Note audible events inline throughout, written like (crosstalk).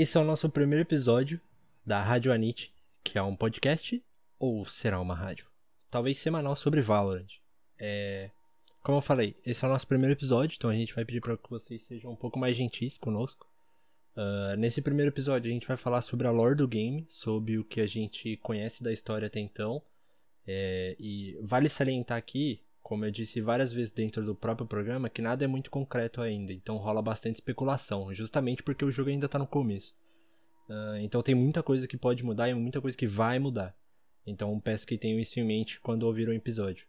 esse é o nosso primeiro episódio da Rádio Anit, que é um podcast ou será uma rádio? Talvez semanal sobre Valorant. É... Como eu falei, esse é o nosso primeiro episódio, então a gente vai pedir para que vocês sejam um pouco mais gentis conosco. Uh, nesse primeiro episódio a gente vai falar sobre a lore do game, sobre o que a gente conhece da história até então. É... E vale salientar aqui como eu disse várias vezes dentro do próprio programa, que nada é muito concreto ainda, então rola bastante especulação, justamente porque o jogo ainda está no começo. Uh, então tem muita coisa que pode mudar e muita coisa que vai mudar. Então peço que tenham isso em mente quando ouvir o episódio.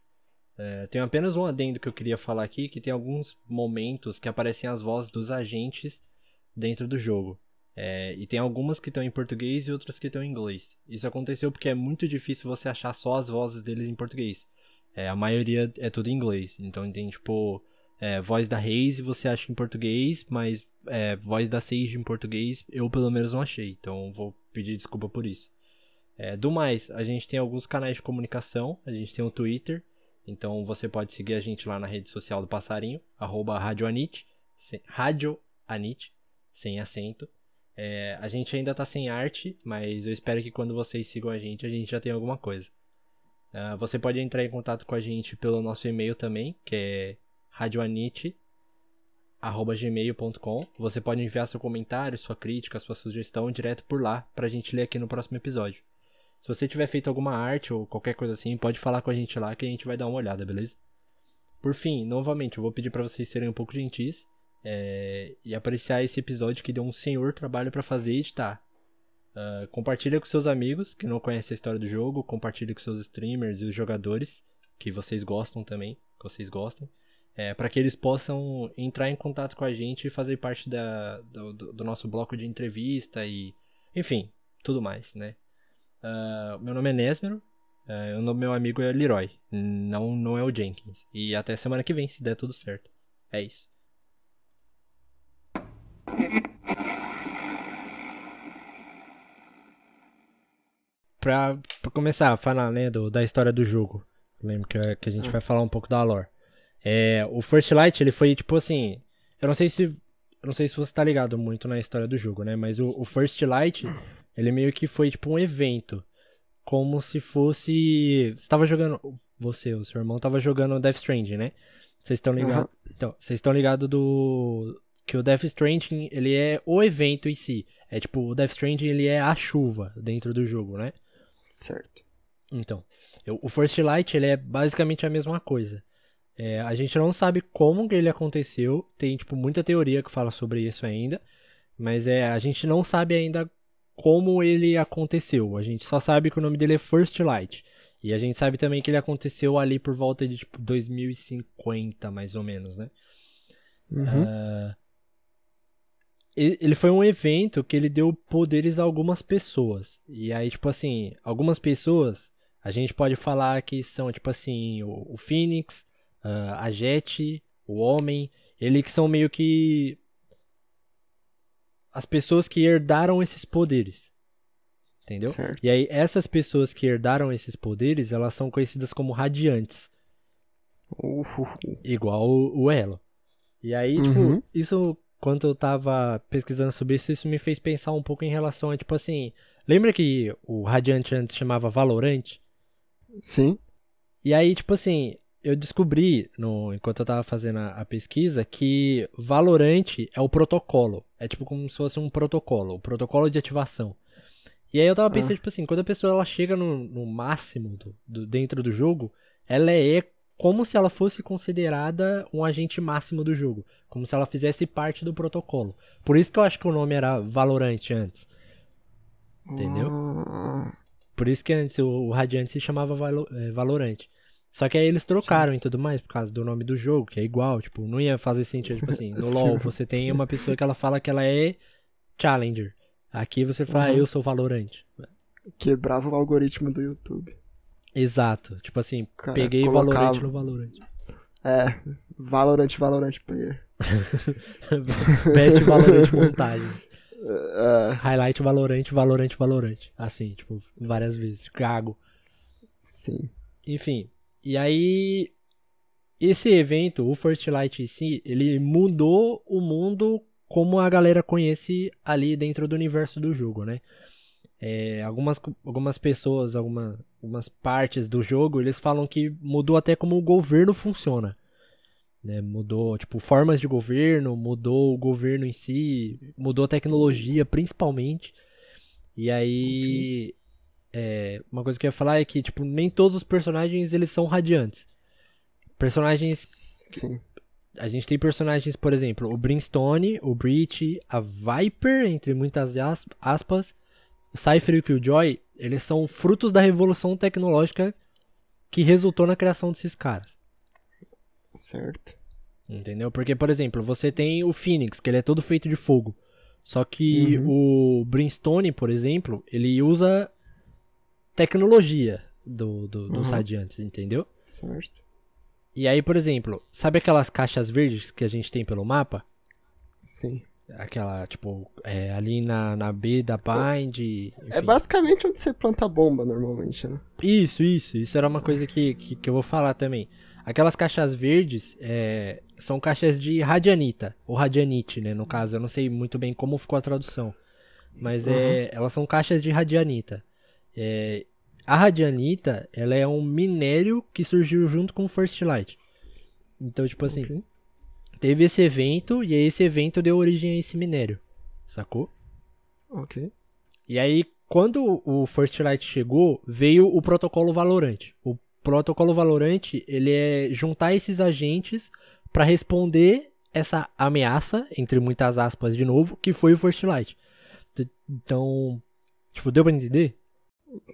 Uh, tenho apenas um adendo que eu queria falar aqui, que tem alguns momentos que aparecem as vozes dos agentes dentro do jogo. É, e tem algumas que estão em português e outras que estão em inglês. Isso aconteceu porque é muito difícil você achar só as vozes deles em português. É, a maioria é tudo em inglês. Então tem tipo é, voz da Raze você acha em português, mas é, voz da Sage em português eu pelo menos não achei. Então vou pedir desculpa por isso. É, do mais, a gente tem alguns canais de comunicação. A gente tem o Twitter. Então você pode seguir a gente lá na rede social do Passarinho, arroba radioanit, sem, sem acento. É, a gente ainda tá sem arte, mas eu espero que quando vocês sigam a gente, a gente já tenha alguma coisa. Uh, você pode entrar em contato com a gente pelo nosso e-mail também, que é radioanite@gmail.com. Você pode enviar seu comentário, sua crítica, sua sugestão direto por lá para a gente ler aqui no próximo episódio. Se você tiver feito alguma arte ou qualquer coisa assim, pode falar com a gente lá que a gente vai dar uma olhada, beleza? Por fim, novamente, eu vou pedir para vocês serem um pouco gentis é, e apreciar esse episódio que deu um senhor trabalho para fazer e editar. Uh, compartilha com seus amigos que não conhecem a história do jogo, compartilha com seus streamers e os jogadores que vocês gostam também, que vocês gostem, é, para que eles possam entrar em contato com a gente e fazer parte da, do, do nosso bloco de entrevista e, enfim, tudo mais, né? Uh, meu nome é Nesmero, uh, o meu amigo é Leroy, não, não é o Jenkins. E até semana que vem, se der tudo certo. É isso. Pra, pra começar a falar, né, do, da história do jogo. Lembro que, que a gente ah. vai falar um pouco da lore. É, o First Light, ele foi tipo assim. Eu não sei se. Eu não sei se você tá ligado muito na história do jogo, né? Mas o, o First Light, ele meio que foi tipo um evento. Como se fosse. Você tava jogando. Você, o seu irmão, tava jogando Death Stranding, né? Vocês estão ligados. Uhum. Então, vocês estão ligados do. Que o Death Stranding, ele é o evento em si. É tipo, o Death Stranding, ele é a chuva dentro do jogo, né? Certo. Então, eu, o First Light ele é basicamente a mesma coisa. É, a gente não sabe como ele aconteceu, tem tipo muita teoria que fala sobre isso ainda, mas é, a gente não sabe ainda como ele aconteceu. A gente só sabe que o nome dele é First Light. E a gente sabe também que ele aconteceu ali por volta de tipo 2050, mais ou menos, né? Uhum. Uh, ele foi um evento que ele deu poderes a algumas pessoas. E aí, tipo assim, algumas pessoas, a gente pode falar que são, tipo assim, o, o Phoenix, uh, a Jet, o Homem, ele que são meio que as pessoas que herdaram esses poderes. Entendeu? Certo. E aí, essas pessoas que herdaram esses poderes, elas são conhecidas como radiantes. Igual o, o Elo. E aí, tipo, uhum. tipo, isso quando eu tava pesquisando sobre isso, isso me fez pensar um pouco em relação a, tipo assim. Lembra que o Radiant antes chamava Valorant? Sim. E aí, tipo assim, eu descobri, no, enquanto eu tava fazendo a, a, pesquisa, que Valorant é o protocolo. É tipo como se fosse um protocolo, o protocolo de ativação. E aí eu tava pensando, ah. tipo assim, quando a pessoa ela chega no, no máximo do, do, dentro do jogo, ela é como se ela fosse considerada um agente máximo do jogo, como se ela fizesse parte do protocolo. Por isso que eu acho que o nome era Valorant antes. Entendeu? Ah. Por isso que antes o Radiant se chamava Valo, é, Valorant. Só que aí eles trocaram Sim. e tudo mais por causa do nome do jogo, que é igual, tipo, não ia fazer sentido, tipo assim, no (laughs) LoL você tem uma pessoa que ela fala que ela é Challenger. Aqui você fala, uhum. ah, eu sou Valorant. Quebrava o algoritmo do YouTube. Exato. Tipo assim, Cara, peguei colocava... Valorant no Valorant. É, Valorant, Valorant Player. (laughs) Best Valorant montagens. Uh, (laughs) Highlight Valorant, Valorant, Valorant. Assim, tipo, várias vezes. Gago. Sim. Enfim. E aí. Esse evento, o First Light em si, ele mudou o mundo como a galera conhece ali dentro do universo do jogo, né? É, algumas, algumas pessoas, alguma, algumas partes do jogo, eles falam que mudou até como o governo funciona. Né? Mudou, tipo, formas de governo, mudou o governo em si, mudou a tecnologia, principalmente. E aí, é, uma coisa que eu ia falar é que, tipo, nem todos os personagens, eles são radiantes. Personagens... Sim. A gente tem personagens, por exemplo, o Brimstone, o Breach, a Viper, entre muitas aspas, o Cypher e o Killjoy, eles são frutos da revolução tecnológica que resultou na criação desses caras. Certo. Entendeu? Porque, por exemplo, você tem o Phoenix, que ele é todo feito de fogo. Só que uhum. o Brimstone, por exemplo, ele usa tecnologia do, do dos uhum. radiantes, entendeu? Certo. E aí, por exemplo, sabe aquelas caixas verdes que a gente tem pelo mapa? Sim. Aquela, tipo, é, ali na, na B da Bind. Enfim. É basicamente onde você planta bomba normalmente, né? Isso, isso. Isso era uma coisa que, que, que eu vou falar também. Aquelas caixas verdes é, são caixas de radianita, ou radianite, né? No caso, eu não sei muito bem como ficou a tradução. Mas uhum. é, elas são caixas de radianita. É, a radianita, ela é um minério que surgiu junto com o First Light. Então, tipo assim, okay. Teve esse evento e aí esse evento deu origem a esse minério. Sacou? Ok. E aí, quando o First Light chegou, veio o protocolo Valorant. O protocolo Valorant, ele é juntar esses agentes para responder essa ameaça, entre muitas aspas de novo, que foi o First Light. Então, tipo, deu pra entender?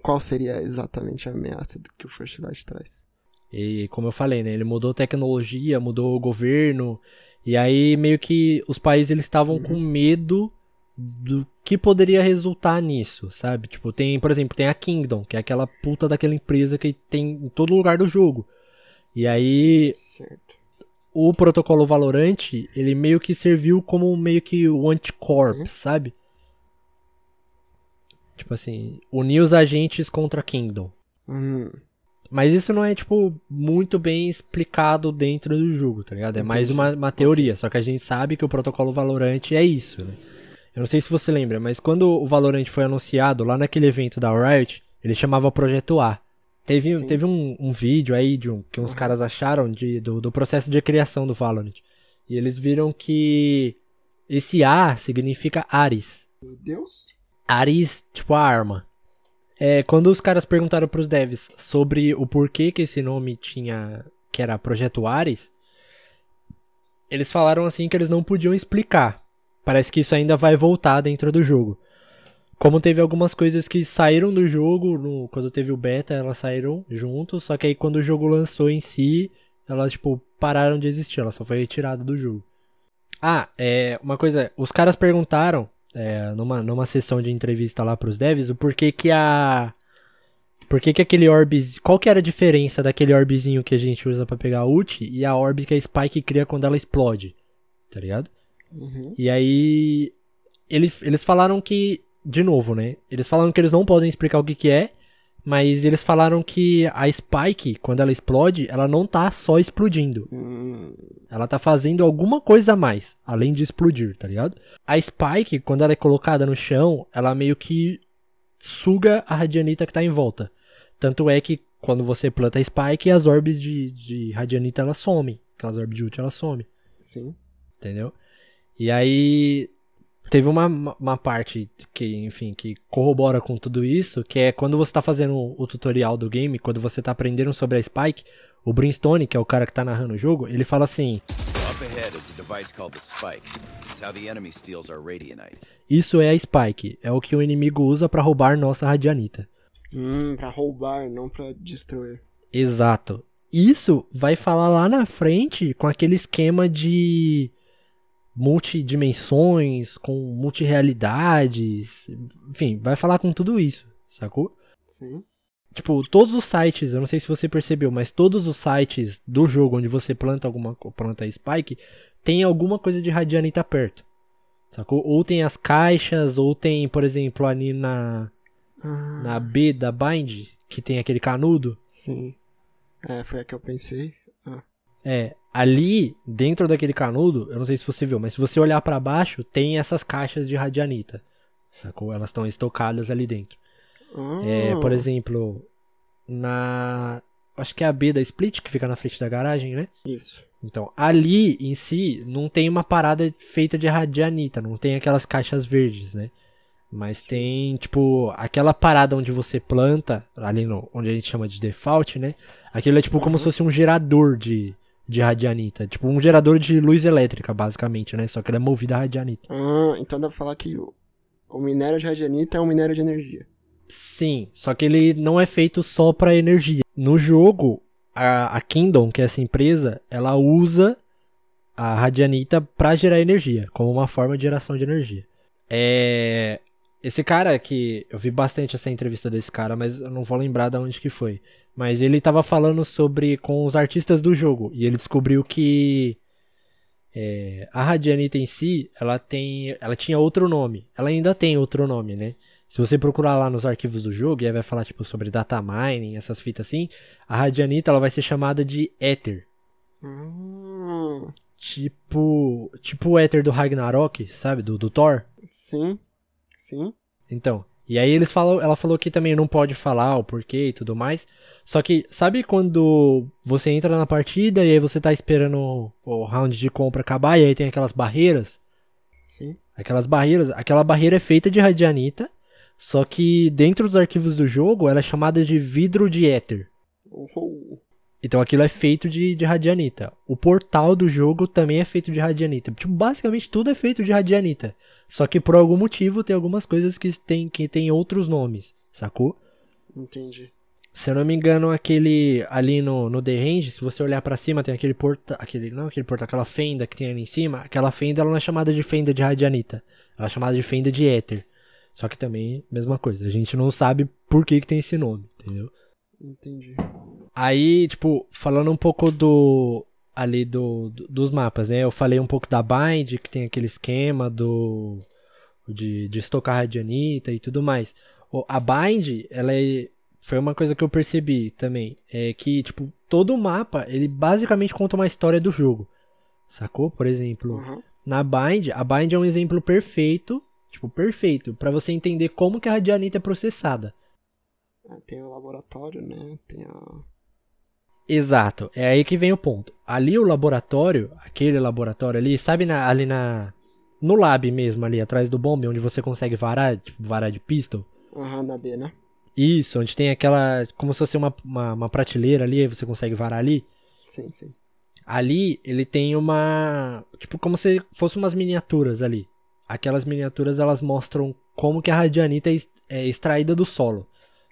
qual seria exatamente a ameaça que o First Light traz. E como eu falei, né, ele mudou tecnologia, mudou o governo, e aí meio que os países eles estavam uhum. com medo do que poderia resultar nisso, sabe? Tipo, tem, por exemplo, tem a Kingdom, que é aquela puta daquela empresa que tem em todo lugar do jogo. E aí certo. o protocolo Valorant, ele meio que serviu como meio que o anticorp, uhum. sabe? Tipo assim, unir os agentes contra Kingdom. Hum. Mas isso não é, tipo, muito bem explicado dentro do jogo, tá ligado? É Entendi. mais uma, uma teoria. Só que a gente sabe que o protocolo Valorant é isso, né? Eu não sei se você lembra, mas quando o Valorant foi anunciado lá naquele evento da Riot, ele chamava Projeto A. Teve, teve um, um vídeo aí de um, que uns uhum. caras acharam de, do, do processo de criação do Valorant. E eles viram que esse A significa Ares. Meu Deus. Ares, tipo a arma. É, quando os caras perguntaram pros devs sobre o porquê que esse nome tinha. que era Projeto Ares, eles falaram assim que eles não podiam explicar. Parece que isso ainda vai voltar dentro do jogo. Como teve algumas coisas que saíram do jogo, no, quando teve o beta, elas saíram juntos, só que aí quando o jogo lançou em si, elas, tipo, pararam de existir, ela só foi retirada do jogo. Ah, é, uma coisa, os caras perguntaram é, numa, numa sessão de entrevista lá pros devs, o porquê que a. Por que, que aquele orb. Qual que era a diferença daquele orbzinho que a gente usa para pegar ult e a orb que a Spike cria quando ela explode? Tá ligado? Uhum. E aí. Eles, eles falaram que. De novo, né? Eles falaram que eles não podem explicar o que, que é. Mas eles falaram que a Spike, quando ela explode, ela não tá só explodindo. Hum. Ela tá fazendo alguma coisa a mais, além de explodir, tá ligado? A Spike, quando ela é colocada no chão, ela meio que suga a radianita que tá em volta. Tanto é que quando você planta a Spike, as orbes de, de radianita elas somem. Aquelas orbes de ult elas somem. Sim. Entendeu? E aí teve uma, uma parte que, enfim, que corrobora com tudo isso, que é quando você tá fazendo o tutorial do game, quando você tá aprendendo sobre a Spike, o Brimstone, que é o cara que tá narrando o jogo, ele fala assim: Isso é a Spike, é o que o inimigo usa para roubar nossa radianita. Hum, pra roubar, não pra destruir. Exato. Isso vai falar lá na frente com aquele esquema de multidimensões, com multirealidades, enfim, vai falar com tudo isso, sacou? Sim. Tipo, todos os sites, eu não sei se você percebeu, mas todos os sites do jogo onde você planta alguma planta Spike, tem alguma coisa de Radianita perto. Sacou? Ou tem as caixas, ou tem, por exemplo, ali na ah. na B da Bind, que tem aquele canudo. Sim. É, foi a que eu pensei. Ah. É, ali, dentro daquele canudo, eu não sei se você viu, mas se você olhar pra baixo, tem essas caixas de radianita. Sacou? Elas estão estocadas ali dentro. É, Ah, por exemplo, na. Acho que é a B da Split, que fica na frente da garagem, né? Isso. Então, ali em si, não tem uma parada feita de radianita, não tem aquelas caixas verdes, né? Mas tem, tipo, aquela parada onde você planta, ali no, onde a gente chama de default, né? Aquilo é tipo como se fosse um gerador de, de radianita. Tipo, um gerador de luz elétrica, basicamente, né? Só que ele é movido a radianita. Ah, então dá pra falar que o, o minério de radianita é um minério de energia. Sim, só que ele não é feito só pra energia. No jogo, a, a Kingdom, que é essa empresa, ela usa a radianita pra gerar energia, como uma forma de geração de energia. É. Esse cara que. Eu vi bastante essa entrevista desse cara, mas eu não vou lembrar de onde que foi. Mas ele tava falando sobre. com os artistas do jogo. E ele descobriu que. é, a radianita em si, ela tem. Ela tinha outro nome. Ela ainda tem outro nome, né? Se você procurar lá nos arquivos do jogo, e aí vai falar tipo sobre data mining, essas fitas assim, a radianita ela vai ser chamada de Ether. Hum, Tipo, tipo o Ether do Ragnarok, sabe, do, do Thor. sim. Sim. Então, e aí eles falam, ela falou que também não pode falar o porquê e tudo mais. Só que sabe quando você entra na partida e aí você tá esperando o round de compra acabar e aí tem aquelas barreiras? Sim. Aquelas barreiras, aquela barreira é feita de radianita, só que dentro dos arquivos do jogo ela é chamada de vidro de éter. Então aquilo é feito de, de radianita. O portal do jogo também é feito de radianita. Tipo, basicamente tudo é feito de radianita. Só que por algum motivo tem algumas coisas que tem, que tem outros nomes, sacou? Entendi. Se eu não me engano, aquele ali no, no The Range, se você olhar pra cima, tem aquele porta, aquele não, aquele porta, aquela fenda que tem ali em cima. Aquela fenda ela não é chamada de fenda de radianita, ela é chamada de fenda de éter. Só que também mesma coisa, a gente não sabe por que que tem esse nome, entendeu? Entendi. Aí, tipo, falando um pouco do ali do, do- dos mapas, né? Eu falei um pouco da Bind, que tem aquele esquema do de, de estocar radianita e tudo mais. A Bind, ela é, foi uma coisa que eu percebi também, é que tipo, todo mapa, ele basicamente conta uma história do jogo. Sacou? Por exemplo, Uhum. na Bind, a Bind é um exemplo perfeito, tipo, perfeito, pra você entender como que a radianita é processada. Ah, tem o laboratório, né? Tem a. Exato, é aí que vem o ponto. Ali o laboratório, aquele laboratório ali, sabe na- ali na no lab mesmo ali atrás do bombe, onde você consegue varar, tipo, varar de pistol? Aham, na B, né? Isso, onde tem aquela, como se fosse uma, uma, uma prateleira ali, aí você consegue varar ali. Sim, sim. Ali ele tem uma, tipo, como se fosse umas miniaturas ali. Aquelas miniaturas elas mostram como que a radianita é é extraída do solo.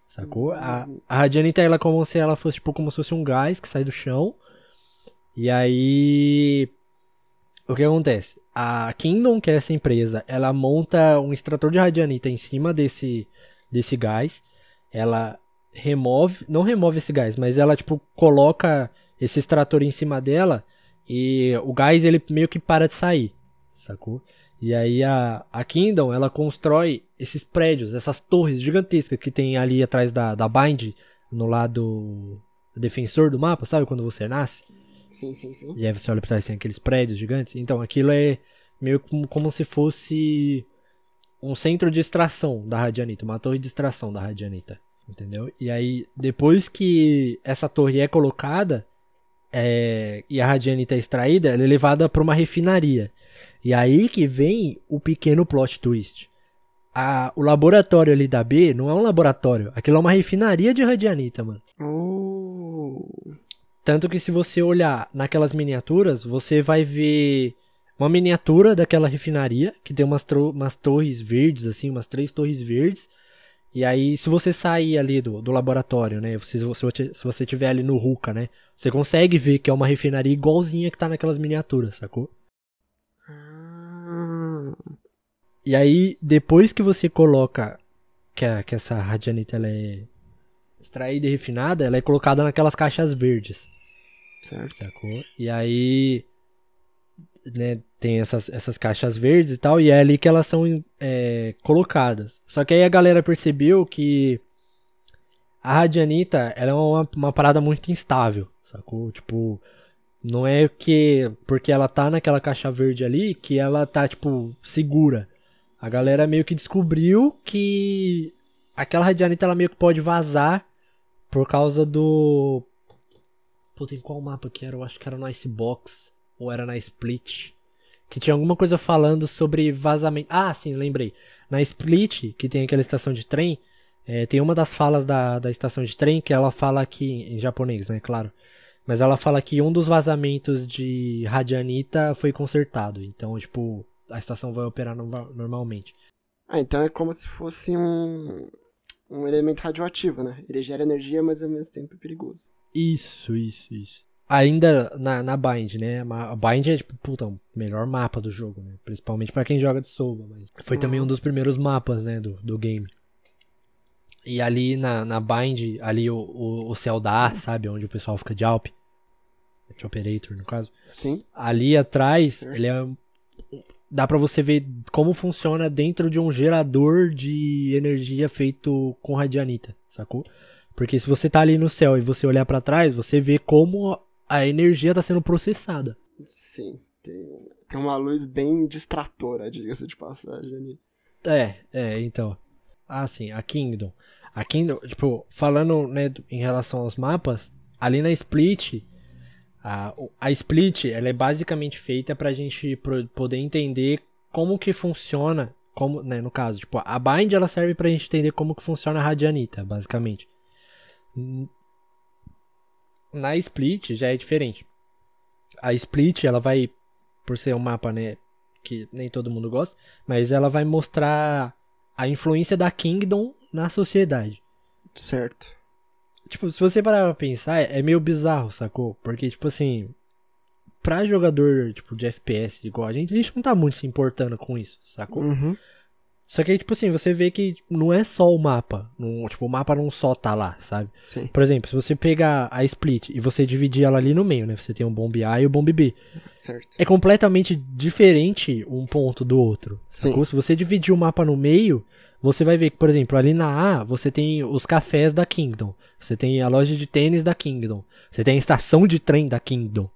Sacou? A, a radianita ela é como se ela fosse tipo como se fosse um gás que sai do chão. E aí o que acontece? A Kingdom, que é essa empresa, ela monta um extrator de radianita em cima desse desse gás. Ela remove, não remove esse gás, mas ela tipo coloca esse extrator em cima dela e o gás ele meio que para de sair, sacou? E aí a, a Kingdom, ela constrói esses prédios, essas torres gigantescas que tem ali atrás da, da Bind, no lado defensor do mapa, sabe? Quando você nasce. Sim, sim, sim. E aí você olha pra trás, tem aqueles prédios gigantes. Então aquilo é meio como, como se fosse um centro de extração da radianita, uma torre de extração da radianita. Entendeu? E aí, depois que essa torre é colocada é, e a radianita é extraída, ela é levada para uma refinaria. E aí que vem o pequeno plot twist. A- o laboratório ali da B não é um laboratório, aquilo é uma refinaria de radianita, mano. Oh. Tanto que se você olhar naquelas miniaturas, você vai ver uma miniatura daquela refinaria, que tem umas, umas torres verdes, assim, umas três torres verdes. E aí, se você sair ali do, do laboratório, né? Se, se, você, se você tiver ali no Ruka, né? Você consegue ver que é uma refinaria igualzinha que tá naquelas miniaturas, sacou? Ah. E aí, depois que você coloca que, a- que essa radianita ela é extraída e refinada, ela é colocada naquelas caixas verdes. Certo. Sacou? E aí. Né, tem essas, essas caixas verdes e tal, e é ali que elas são é, colocadas. Só que aí a galera percebeu que a radianita ela é uma, uma parada muito instável, sacou? Tipo, Não é que porque ela tá naquela caixa verde ali que ela tá, tipo, segura. A galera meio que descobriu que aquela radianita ela meio que pode vazar por causa do. Puta, em qual mapa que era? Eu acho que era no Icebox. Ou era na Split. Que tinha alguma coisa falando sobre vazamento. Ah, sim, lembrei. Na Split, que tem aquela estação de trem, é, tem uma das falas da, da estação de trem que ela fala que. Em japonês, né? Claro. Mas ela fala que um dos vazamentos de radianita foi consertado. Então, tipo, a estação vai operar no, normalmente. Ah, então é como se fosse um, um elemento radioativo, né? Ele gera energia, mas ao mesmo tempo é perigoso. Isso, isso, isso. Ainda na, na Bind, né? A Bind é, tipo, puta, o melhor mapa do jogo, né? Principalmente para quem joga de Sova. Mas foi também um dos primeiros mapas, né? Do, do game. E ali na, na Bind, ali o, o, o céu da sabe? Onde o pessoal fica de Alp. De Operator, no caso. Sim. Ali atrás, ele é. Dá pra você ver como funciona dentro de um gerador de energia feito com radianita, sacou? Porque se você tá ali no céu e você olhar para trás, você vê como a energia tá sendo processada. Sim. Tem, tem uma luz bem distratora, diga-se de passagem ali. É, é, então. Ah, sim, a Kingdom. A Kingdom, tipo, falando, né, em relação aos mapas, ali na Split, a, a Split, ela é basicamente feita pra gente poder entender como que funciona, como, né, no caso, tipo, a Bind, ela serve pra gente entender como que funciona a Radianita, basicamente. Na Split já é diferente. A Split, ela vai, por ser um mapa, né, que nem todo mundo gosta, mas ela vai mostrar a influência da Kingdom na sociedade. Certo. Tipo, se você parar pra pensar, é meio bizarro, sacou? Porque, tipo assim, pra jogador, tipo, de FPS igual a gente, a gente não tá muito se importando com isso, sacou? Uhum. Só que aí, tipo assim, você vê que não é só o mapa. Não, tipo, o mapa não só tá lá, sabe? Sim. Por exemplo, se você pegar a Split e você dividir ela ali no meio, né? Você tem um bomb A e o bomb B. Certo. É completamente diferente um ponto do outro. Sim. Sacou? Se você dividir o mapa no meio, você vai ver que, por exemplo, ali na A, você tem os cafés da Kingdom. Você tem a loja de tênis da Kingdom. Você tem a estação de trem da Kingdom.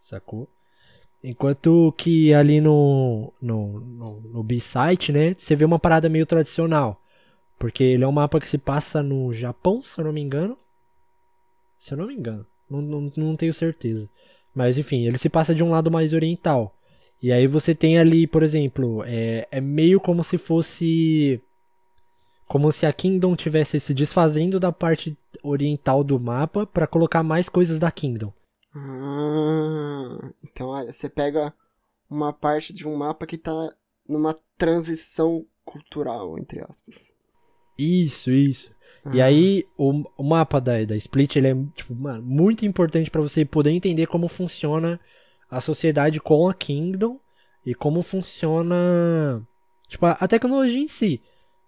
Sacou? Enquanto que ali no, no, no, no B-Site, né, você vê uma parada meio tradicional. Porque ele é um mapa que se passa no Japão, se eu não me engano. Se eu não me engano. Não, não, não tenho certeza. Mas enfim, ele se passa de um lado mais oriental. E aí você tem ali, por exemplo, é, é meio como se fosse. Como se a Kingdom tivesse se desfazendo da parte oriental do mapa para colocar mais coisas da Kingdom. Ah, então olha, você pega uma parte de um mapa que tá numa transição cultural, entre aspas. Isso, isso. E Ah. aí, o, o mapa da, da Split, ele é, tipo, mano, muito importante pra você poder entender como funciona a sociedade com a Kingdom e como funciona, tipo, a, a tecnologia em si.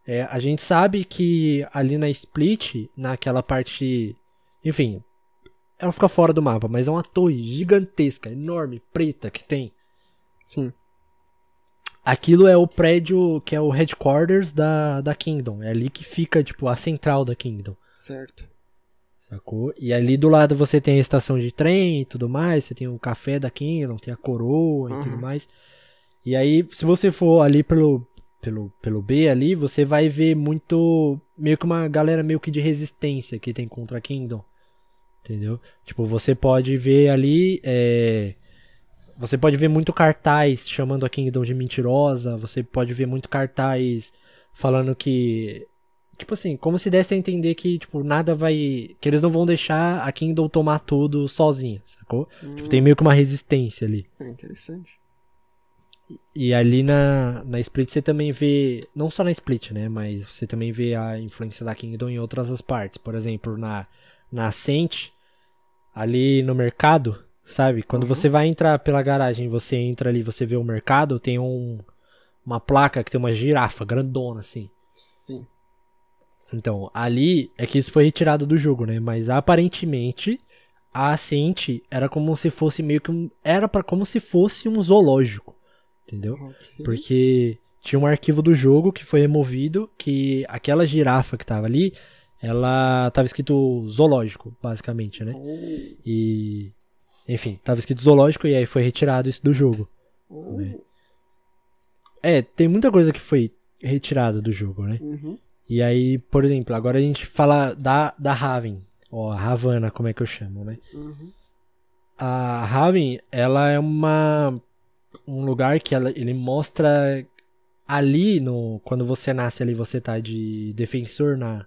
É, a gente sabe que ali na Split, naquela parte, enfim, ela fica fora do mapa, mas é uma torre gigantesca, enorme, preta que tem. Sim. Aquilo é o prédio que é o headquarters da, da Kingdom. É ali que fica, tipo, a central da Kingdom. Certo. Sacou? E ali do lado você tem a estação de trem e tudo mais. Você tem o café da Kingdom, tem a coroa e tudo mais. E aí, se você for ali pelo, pelo, pelo B ali, você vai ver muito. Meio que uma galera meio que de resistência que tem contra a Kingdom. Entendeu? Tipo, você pode ver ali. é, Você pode ver muito cartaz chamando a Kingdom de mentirosa. Você pode ver muito cartaz falando que. Tipo assim, como se desse a entender que, tipo, nada vai. Que eles não vão deixar a Kingdom tomar tudo sozinha, sacou? Tipo, tem meio que uma resistência ali. É interessante. E ali na, na Split você também vê. Não só na Split, né? Mas você também vê a influência da Kingdom em outras as partes. Por exemplo, na, na Ascent, ali no mercado, sabe? Quando Uhum. você vai entrar pela garagem, você entra ali, você vê o mercado, tem um, uma placa que tem uma girafa grandona, assim. Sim. Então, ali é que isso foi retirado do jogo, né? Mas aparentemente a Ascent era como se fosse meio que um. Era para como se fosse um zoológico. Entendeu? Ok. Porque tinha um arquivo do jogo que foi removido, que aquela girafa que tava ali, ela tava escrito zoológico, basicamente, né? Oh, E Enfim, tava escrito zoológico e aí foi retirado isso do jogo. Oh, É, tem muita coisa que foi retirada do jogo, né? uhum. E aí, por exemplo, agora a gente fala da, da Raven, ó, a Havana, como é que eu chamo, né? Uhum. A Raven, ela é uma um lugar que ela, ele mostra ali no quando você nasce ali, você tá de defensor na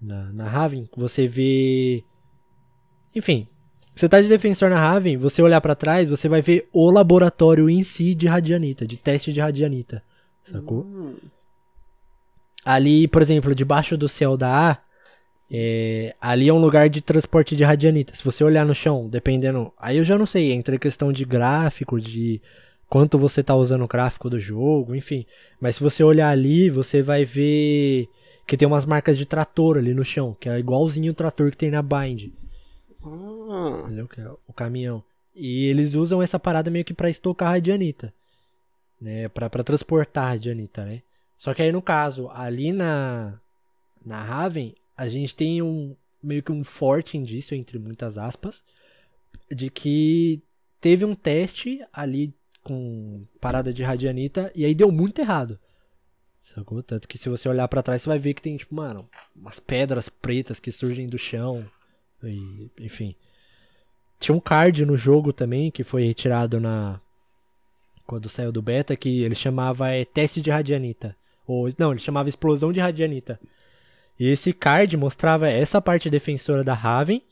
na, na Raven, você vê enfim, você tá de defensor na Raven, você olhar pra trás, você vai ver o laboratório em si de radianita, de teste de radianita. Sacou? Hum, Ali, por exemplo, debaixo do céu da A, é, ali é um lugar de transporte de radianita. Se você olhar no chão, dependendo. Aí eu já não sei, entre questão de gráfico, de quanto você tá usando o gráfico do jogo, enfim. Mas se você olhar ali, você vai ver que tem umas marcas de trator ali no chão, que é igualzinho o trator que tem na Bind. Ah, Entendeu? Que é o caminhão. E eles usam essa parada meio que pra estocar radianita. Né? Pra, pra transportar radianita, né? Só que aí no caso, ali na, na Raven, a gente tem um meio que um forte indício, entre muitas aspas, de que teve um teste ali com parada de radianita e aí deu muito errado. Sacou? Tanto que se você olhar pra trás, você vai ver que tem, tipo, mano, umas pedras pretas que surgem do chão. E, enfim. Tinha um card no jogo também que foi retirado na. Quando saiu do beta, que ele chamava é, teste de radianita. Ou, não, ele chamava explosão de radianita. E esse card mostrava essa parte defensora da Raven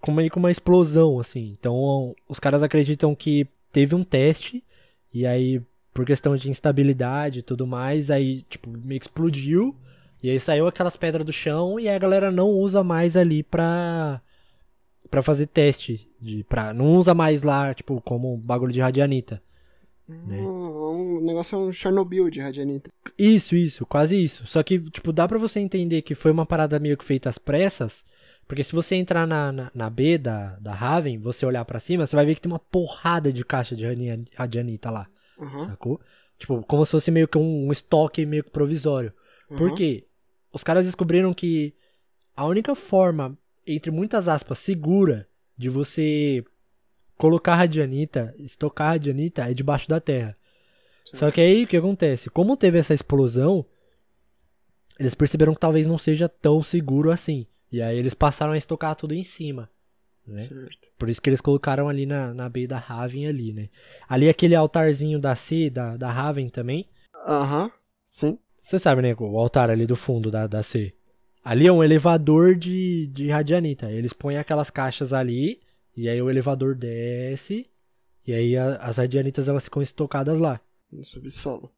com meio com uma explosão, assim. Então, os caras acreditam que teve um teste, e aí, por questão de instabilidade e tudo mais, aí, tipo, que explodiu, e aí saiu aquelas pedras do chão, e aí a galera não usa mais ali pra, pra fazer teste. De, pra, não usa mais lá, tipo, como bagulho de radianita. Né? um, o negócio é um Chernobyl de radianita. Isso, isso, quase isso. Só que, tipo, dá pra você entender que foi uma parada meio que feita às pressas. Porque se você entrar na, na, na B da, da Raven, você olhar pra cima, você vai ver que tem uma porrada de caixa de radianita lá, Uhum. sacou? Tipo, como se fosse meio que um, um estoque meio que provisório. Por uhum. quê? Os caras descobriram que a única forma, entre muitas aspas, segura de você colocar radianita, estocar radianita, é debaixo da terra. Só que aí o que acontece? Como teve essa explosão, eles perceberam que talvez não seja tão seguro assim. E aí eles passaram a estocar tudo em cima. Né? Certo. Por isso que eles colocaram ali na, na B da Raven ali, né? Ali aquele altarzinho da C, da, da Raven também. Aham, sim. Você sabe, né? O altar ali do fundo da, da C. Ali é um elevador de, de radianita. Eles põem aquelas caixas ali, e aí o elevador desce, e aí a- as radianitas elas ficam estocadas lá. No subsolo.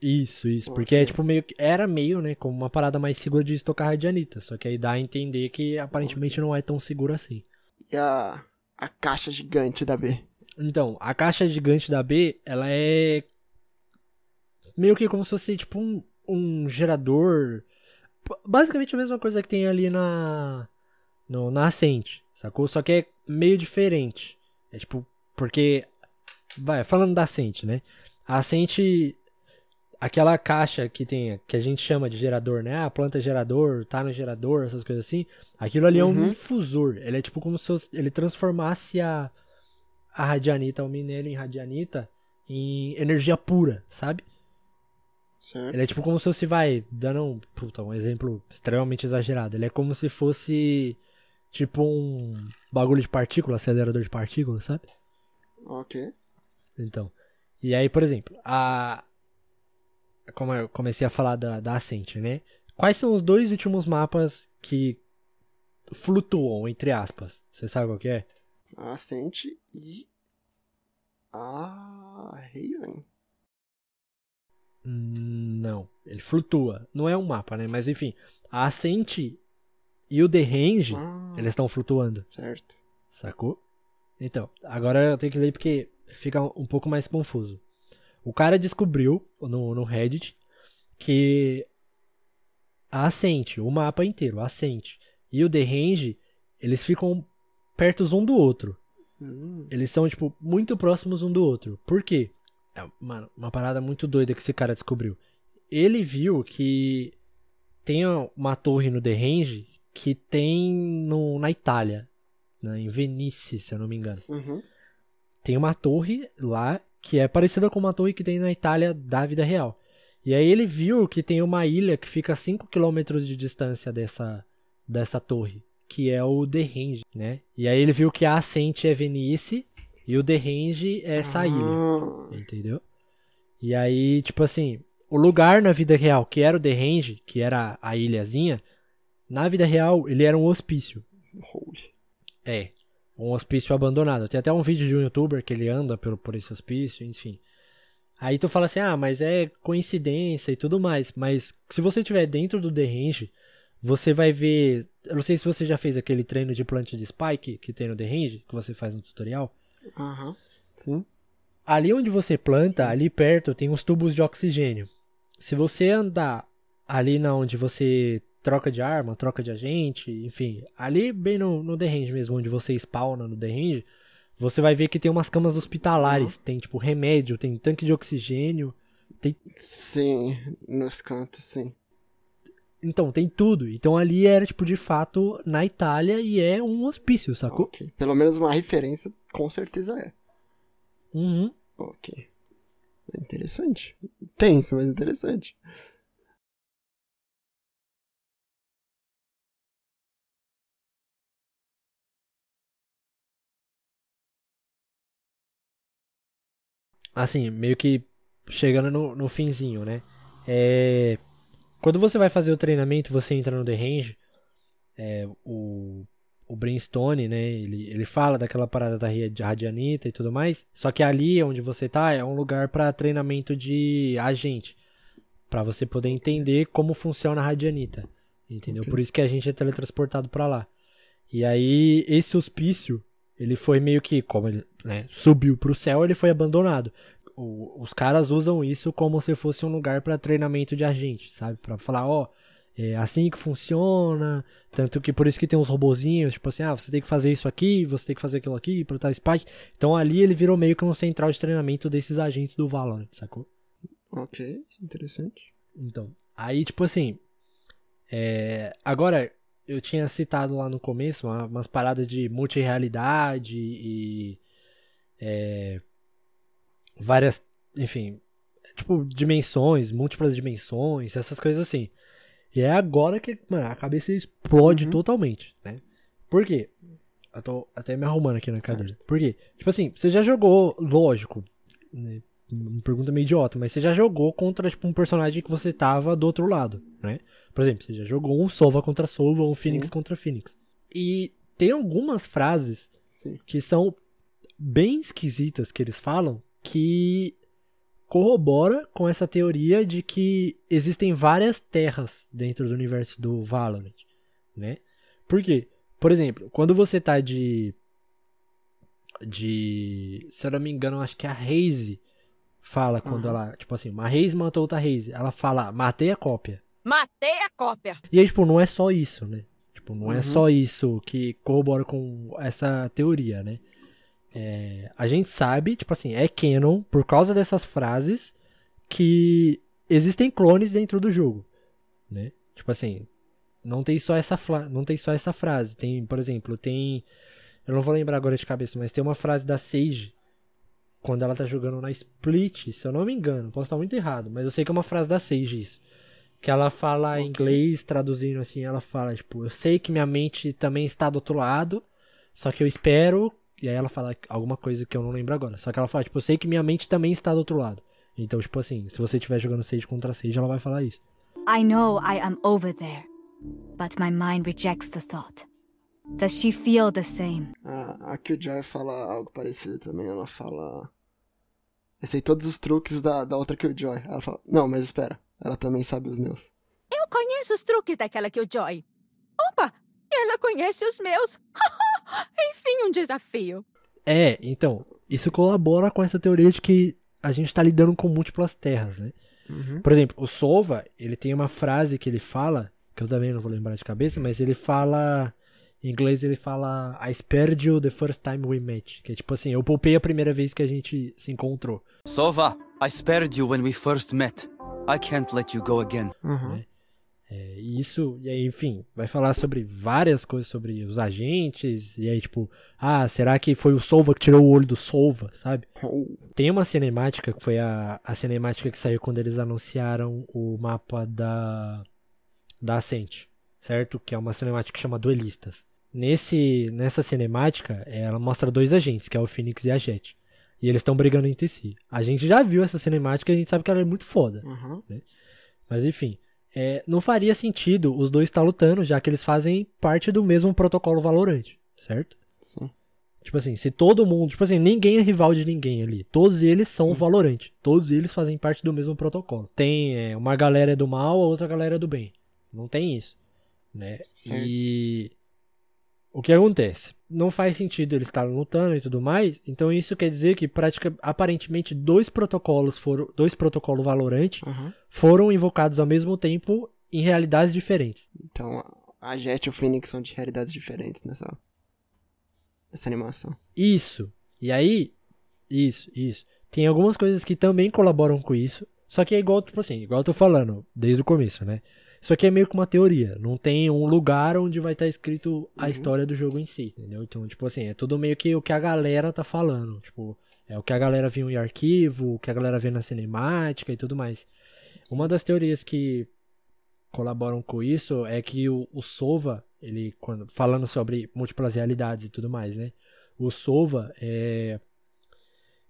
Isso, isso. Porque é tipo meio que. Era meio, né? Como uma parada mais segura de estocar radianita. Só que aí dá a entender que aparentemente não é tão seguro assim. E a, a caixa gigante da B. Então, a caixa gigante da B, ela é. Meio que como se fosse tipo um, um gerador. Basicamente a mesma coisa que tem ali na. No, na Ascent, sacou? Só que é meio diferente. É tipo. Porque. Vai, falando da Ascent, né? A Ascent. Aquela caixa que tem. Que a gente chama de gerador, né? Ah, planta gerador, tá no gerador, essas coisas assim. Aquilo ali é um Uhum. infusor. Ele é tipo como se ele transformasse a a radianita, o minério em radianita, em energia pura, sabe? Certo. Ele é tipo como se fosse, vai, dando um, puta, um exemplo extremamente exagerado. Ele é como se fosse, tipo um bagulho de partícula, acelerador de partículas, sabe? Ok. Então. E aí, por exemplo, a. Como eu comecei a falar da, da Ascent, né? Quais são os dois últimos mapas que flutuam, entre aspas? Você sabe qual que é? A Ascent e. A Raven. Não, ele flutua. Não é um mapa, né? Mas enfim, a Ascent e o The Range, Ah, eles estão flutuando, certo. sacou? Então, agora eu tenho que ler porque fica um pouco mais confuso. O cara descobriu no, no Reddit que a Ascent, o mapa inteiro, a Ascent e o The Range, eles ficam perto um do outro. Hum, Eles são, tipo, muito próximos um do outro. Por quê? É uma, uma parada muito doida que esse cara descobriu. Ele viu que tem uma torre no The Range que tem no, na Itália. né, em Venice, se eu não me engano. Uhum. Tem uma torre lá que é parecida com uma torre que tem na Itália da vida real. E aí ele viu que tem uma ilha que fica a 5 km de distância dessa, dessa torre, que é o The Range, né? E aí ele viu que a ascente é Venice e o The Range é essa ilha, Ah, entendeu? E aí, tipo assim, o lugar na vida real que era o The Range, que era a ilhazinha, na vida real ele era um hospício. holy. É, um hospício abandonado. Tem até um vídeo de um youtuber que ele anda pelo, por esse hospício, enfim. Aí tu fala assim, ah, mas é coincidência e tudo mais. Mas se você estiver dentro do The Range, você vai ver. Eu não sei se você já fez aquele treino de planta de spike que tem no The Range, que você faz no tutorial. Aham. Sim. Ali onde você planta, ali perto, tem uns tubos de oxigênio. Se você andar ali na onde você troca de arma, troca de agente, enfim, ali bem no, no The Range mesmo, onde você spawna no The Range, você vai ver que tem umas camas hospitalares, tem tipo remédio, tem tanque de oxigênio, tem Sim, nos cantos, sim. então tem tudo. Então ali era tipo de fato na Itália e é um hospício, sacou? Ok. Pelo menos uma referência, com certeza é. Uhum. Ok. É Interessante. Tenso, mas interessante. Assim, meio que chegando no, no finzinho, né? É, quando você vai fazer o treinamento, você entra no The Range, é, o, o Brimstone, né? Ele, ele fala daquela parada da Radianita e tudo mais. Só que ali onde você tá é um lugar para treinamento de agente. Pra você poder entender como funciona a Radianita. Entendeu? Ok. Por isso que a gente é teletransportado pra lá. E aí, esse hospício, ele foi meio que, como ele né, subiu pro céu, ele foi abandonado. O- os caras usam isso como se fosse um lugar pra treinamento de agente, sabe? Pra falar, ó, é assim que funciona. Tanto que por isso que tem uns robozinhos, tipo assim, ah, você tem que fazer isso aqui, você tem que fazer aquilo aqui, pra tal spike. Então ali ele virou meio que um central de treinamento desses agentes do Valorant, sacou? Ok, interessante. Então, aí, tipo assim. é, agora, eu tinha citado lá no começo uma- umas paradas de multirealidade e. é, várias. Enfim. Tipo, dimensões, múltiplas dimensões, essas coisas assim. E é agora que, mano, a cabeça explode Uhum. totalmente, né? Por quê? Eu tô até me arrumando aqui na Certo. cadeira. Por quê? Tipo assim, você já jogou, lógico, né? Uma pergunta meio idiota, mas você já jogou contra, tipo, um personagem que você tava do outro lado, né? Por exemplo, você já jogou um Sova contra Sova, um Phoenix Sim. contra Phoenix. E tem algumas frases Sim. que são bem esquisitas que eles falam que corrobora com essa teoria de que existem várias terras dentro do universo do Valorant, né? Por quê? Por exemplo, quando você tá de de, se eu não me engano, acho que a Raze fala quando Uhum. ela, tipo assim, uma Raze matou outra Raze, ela fala: "Matei a cópia". Matei a cópia. E aí, tipo, não é só isso, né? Tipo, não é Uhum. só isso que corrobora com essa teoria, né? É, a gente sabe, tipo assim, é canon, por causa dessas frases, que existem clones dentro do jogo, né? Tipo assim, não tem só essa, não tem só essa frase. Tem, por exemplo, tem... Eu não vou lembrar agora de cabeça, mas tem uma frase da Sage, quando ela tá jogando na Split, se eu não me engano, posso estar muito errado, mas eu sei que é uma frase da Sage isso. Que ela fala em Ok. inglês, traduzindo assim, ela fala, tipo, eu sei que minha mente também está do outro lado, só que eu espero. E aí ela fala alguma coisa que eu não lembro agora. Só que ela fala, tipo, eu sei que minha mente também está do outro lado. Então, tipo assim, se você estiver jogando Sage contra Sage, ela vai falar isso. I know I am over there, but my mind rejects the thought. Does she feel the same? A, a Killjoy fala algo parecido também. Ela fala. Eu sei todos os truques da, da outra Killjoy. Ela fala. Não, mas espera. Ela também sabe os meus. Eu conheço os truques daquela Killjoy. Opa, ela conhece os meus. (laughs) Enfim, um desafio. É, então, isso colabora com essa teoria de que a gente tá lidando com múltiplas terras, né? Uhum. Por exemplo, o Sova, ele tem uma frase que ele fala, que eu também não vou lembrar de cabeça, mas ele fala. Em inglês ele fala I spared you the first time we met. Que é tipo assim, eu poupei a primeira vez que a gente se encontrou. Sova, I spared you when we first met. I can't let you go again. Uhum. É, e isso, e aí, enfim, vai falar sobre várias coisas sobre os agentes, e aí, tipo, ah, será que foi o Solva que tirou o olho do Solva, sabe? Oh, Tem uma cinemática que foi a, a cinemática que saiu quando eles anunciaram o mapa da, da Ascent, certo? Que é uma cinemática que chama Duelistas. Nesse, nessa cinemática, ela mostra dois agentes, que é o Phoenix e a Jet. E eles estão brigando entre si. A gente já viu essa cinemática e a gente sabe que ela é muito foda. aham. Mas enfim, é, não faria sentido os dois estar lutando, já que eles fazem parte do mesmo protocolo Valorant, certo? Sim. Tipo assim, se todo mundo. Tipo assim, ninguém é rival de ninguém ali. Todos eles são Sim. Valorant. Todos eles fazem parte do mesmo protocolo. Tem é, uma galera é do mal, a outra galera é do bem. Não tem isso. Né? Certo. E. O que acontece? Não faz sentido eles estarem lutando e tudo mais. Então isso quer dizer que pratica, aparentemente dois protocolos foram. Dois protocolos Valorant Aham. foram invocados ao mesmo tempo em realidades diferentes. Então, a Jet e o Phoenix são de realidades diferentes nessa, nessa animação. Isso. E aí, isso, isso. Tem algumas coisas que também colaboram com isso. Só que é igual, tipo assim, igual eu tô falando desde o começo, né? Isso aqui é meio que uma teoria. Não tem um lugar onde vai estar escrito a Uhum. história do jogo em si, entendeu? Então, tipo assim, é tudo meio que o que a galera tá falando. Tipo, é o que a galera viu em arquivo, o que a galera vê na cinemática e tudo mais. Uma das teorias que colaboram com isso é que o, o Sova, ele, quando, falando sobre múltiplas realidades e tudo mais, né? O Sova é.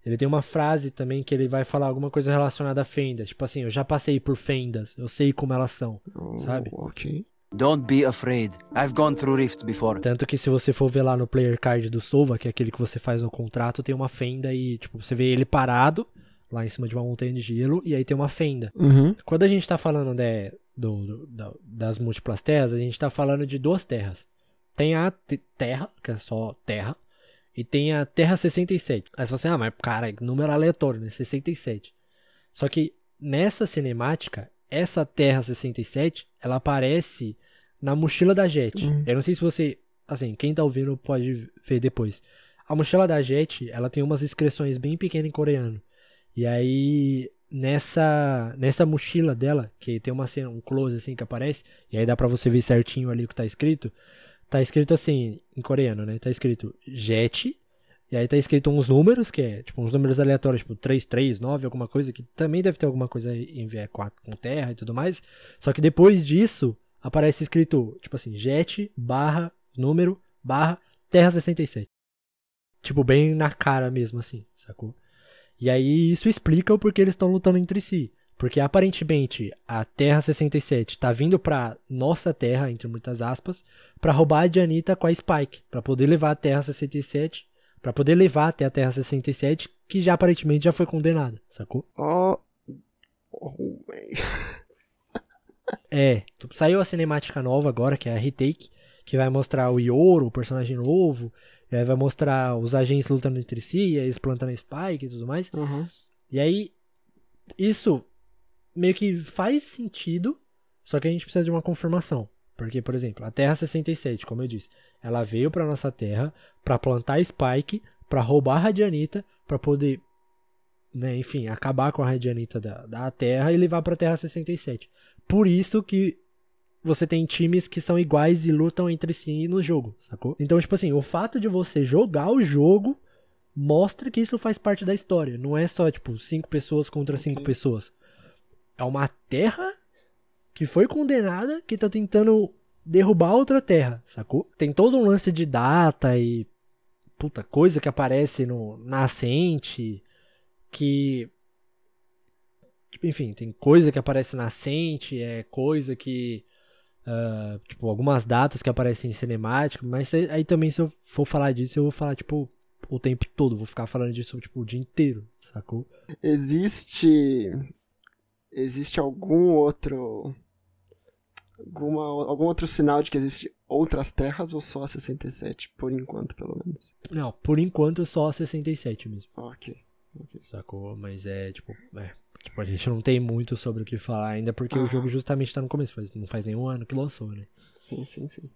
Ele tem uma frase também que ele vai falar alguma coisa relacionada a fendas. Tipo assim, eu já passei por fendas, eu sei como elas são. Oh, Sabe? Ok. Don't be afraid. I've gone through rifts before. Tanto que se você for ver lá no player card do Sova, que é aquele que você faz no contrato, tem uma fenda e, tipo, você vê ele parado lá em cima de uma montanha de gelo e aí tem uma fenda. Uhum. Quando a gente tá falando né, do, do- da- das múltiplas terras, a gente tá falando de duas terras. Tem a te- Terra, que é só Terra, e tem a Terra 67. Aí você fala assim, ah, mas cara, número aleatório, né? 67. Só que nessa cinemática, essa Terra 67, ela aparece na mochila da Jet. Uhum. Eu não sei se você, assim, quem tá ouvindo pode ver depois. A mochila da Jet, ela tem umas inscrições bem pequenas em coreano. E aí, nessa nessa mochila dela, que tem uma cena, um close assim que aparece, e aí dá pra você ver certinho ali o que tá escrito. Tá escrito assim, em coreano, né? Tá escrito Jet, e aí tá escrito uns números, que é tipo uns números aleatórios, tipo 339, alguma coisa, que também deve ter alguma coisa em V4 com terra e tudo mais. Só que depois disso, aparece escrito, tipo assim, Jet barra número barra Terra 67. Tipo, bem na cara mesmo, assim, sacou? E aí isso explica o porquê eles estão lutando entre si. Porque aparentemente a Terra 67 tá vindo pra nossa Terra, entre muitas aspas, pra roubar a Janita com a Spike, Pra poder levar a Terra 67, Pra poder levar até a Terra 67, que já aparentemente já foi condenada, sacou? Oh. oh. É, saiu a cinemática nova agora, que é a retake, que vai mostrar o Yoro, o personagem novo, e aí vai mostrar os agentes lutando entre si, e aí eles plantando a Spike e tudo mais. Uhum. E aí, isso meio que faz sentido, só que a gente precisa de uma confirmação. Porque, por exemplo, a Terra 67, como eu disse, ela veio pra nossa Terra pra plantar Spike, pra roubar a Radianita, pra poder, né, enfim, acabar com a Radianita da, da Terra e levar pra Terra 67. Por isso que você tem times que são iguais e lutam entre si no jogo, sacou? Então, tipo assim, o fato de você jogar o jogo mostra que isso faz parte da história. Não é só, tipo, cinco pessoas contra cinco Ok. pessoas. É uma terra que foi condenada que tá tentando derrubar outra terra, sacou? Tem todo um lance de data e. Puta, coisa que aparece no nascente. Que. tipo, Enfim, tem coisa que aparece nascente, é coisa que. ah, tipo, algumas datas que aparecem em cinemática, mas aí aí também se eu for falar disso, eu vou falar, tipo, o tempo todo, vou ficar falando disso, tipo, o dia inteiro, sacou? Existe. Existe algum outro. Alguma, algum outro sinal de que existe outras terras ou só a 67? Por enquanto, pelo menos. Não, por enquanto só a 67 mesmo, Ok. ok. sacou? Mas é, tipo, é, tipo, a gente não tem muito sobre o que falar ainda, porque o Ah. jogo justamente tá no começo, faz, não faz nenhum ano que lançou, né? Sim, sim, sim.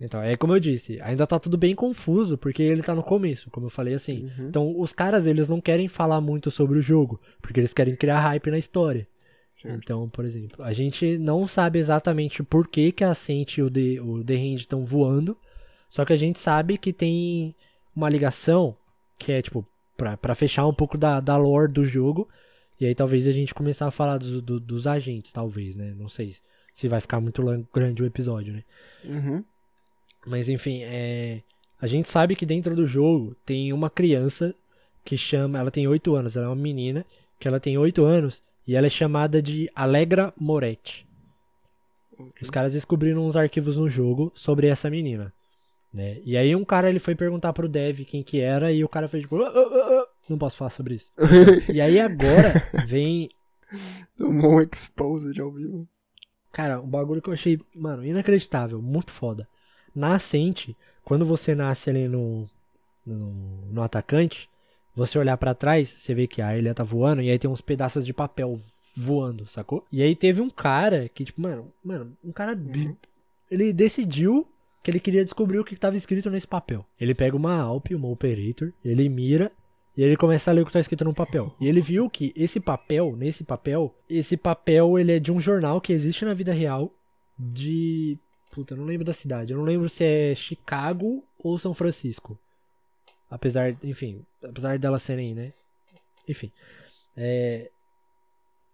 Então, é como eu disse, ainda tá tudo bem confuso, porque ele tá no começo, como eu falei assim. Uhum. Então, os caras, eles não querem falar muito sobre o jogo, porque eles querem criar hype na história. Certo. Então, por exemplo, a gente não sabe exatamente por que, que a Ascent e o The, o The Hand estão voando, só que a gente sabe que tem uma ligação que é, tipo, pra, pra fechar um pouco da, da lore do jogo, e aí talvez a gente começar a falar dos, do- dos agentes, talvez, né? Não sei se vai ficar muito grande o episódio, né? Uhum. Mas enfim, é... a gente sabe que dentro do jogo tem uma criança que chama. Ela tem 8 anos, ela é uma menina, que ela tem 8 anos e ela é chamada de Allegra Moretti. Os caras descobriram uns arquivos no jogo sobre essa menina. Né? E aí um cara ele foi perguntar pro Dev quem que era e o cara fez tipo. Não posso falar sobre isso. (laughs) E aí agora vem. Tomou um exposed ao vivo. Cara, um bagulho que eu achei, mano, inacreditável, muito foda. Na Ascent, quando você nasce ali no, no, no atacante, você olhar pra trás, você vê que a ilha tá voando e aí tem uns pedaços de papel voando, sacou? E aí teve um cara que, tipo, mano, mano, um cara. bi- Ele decidiu que ele queria descobrir o que tava escrito nesse papel. Ele pega uma Alp, uma Operator, ele mira e ele começa a ler o que tá escrito no papel. E ele viu que esse papel, nesse papel, esse papel ele é de um jornal que existe na vida real de. Puta, eu não lembro da cidade. Eu não lembro se é Chicago ou São Francisco. Apesar, enfim, apesar delas serem, né? Enfim. É,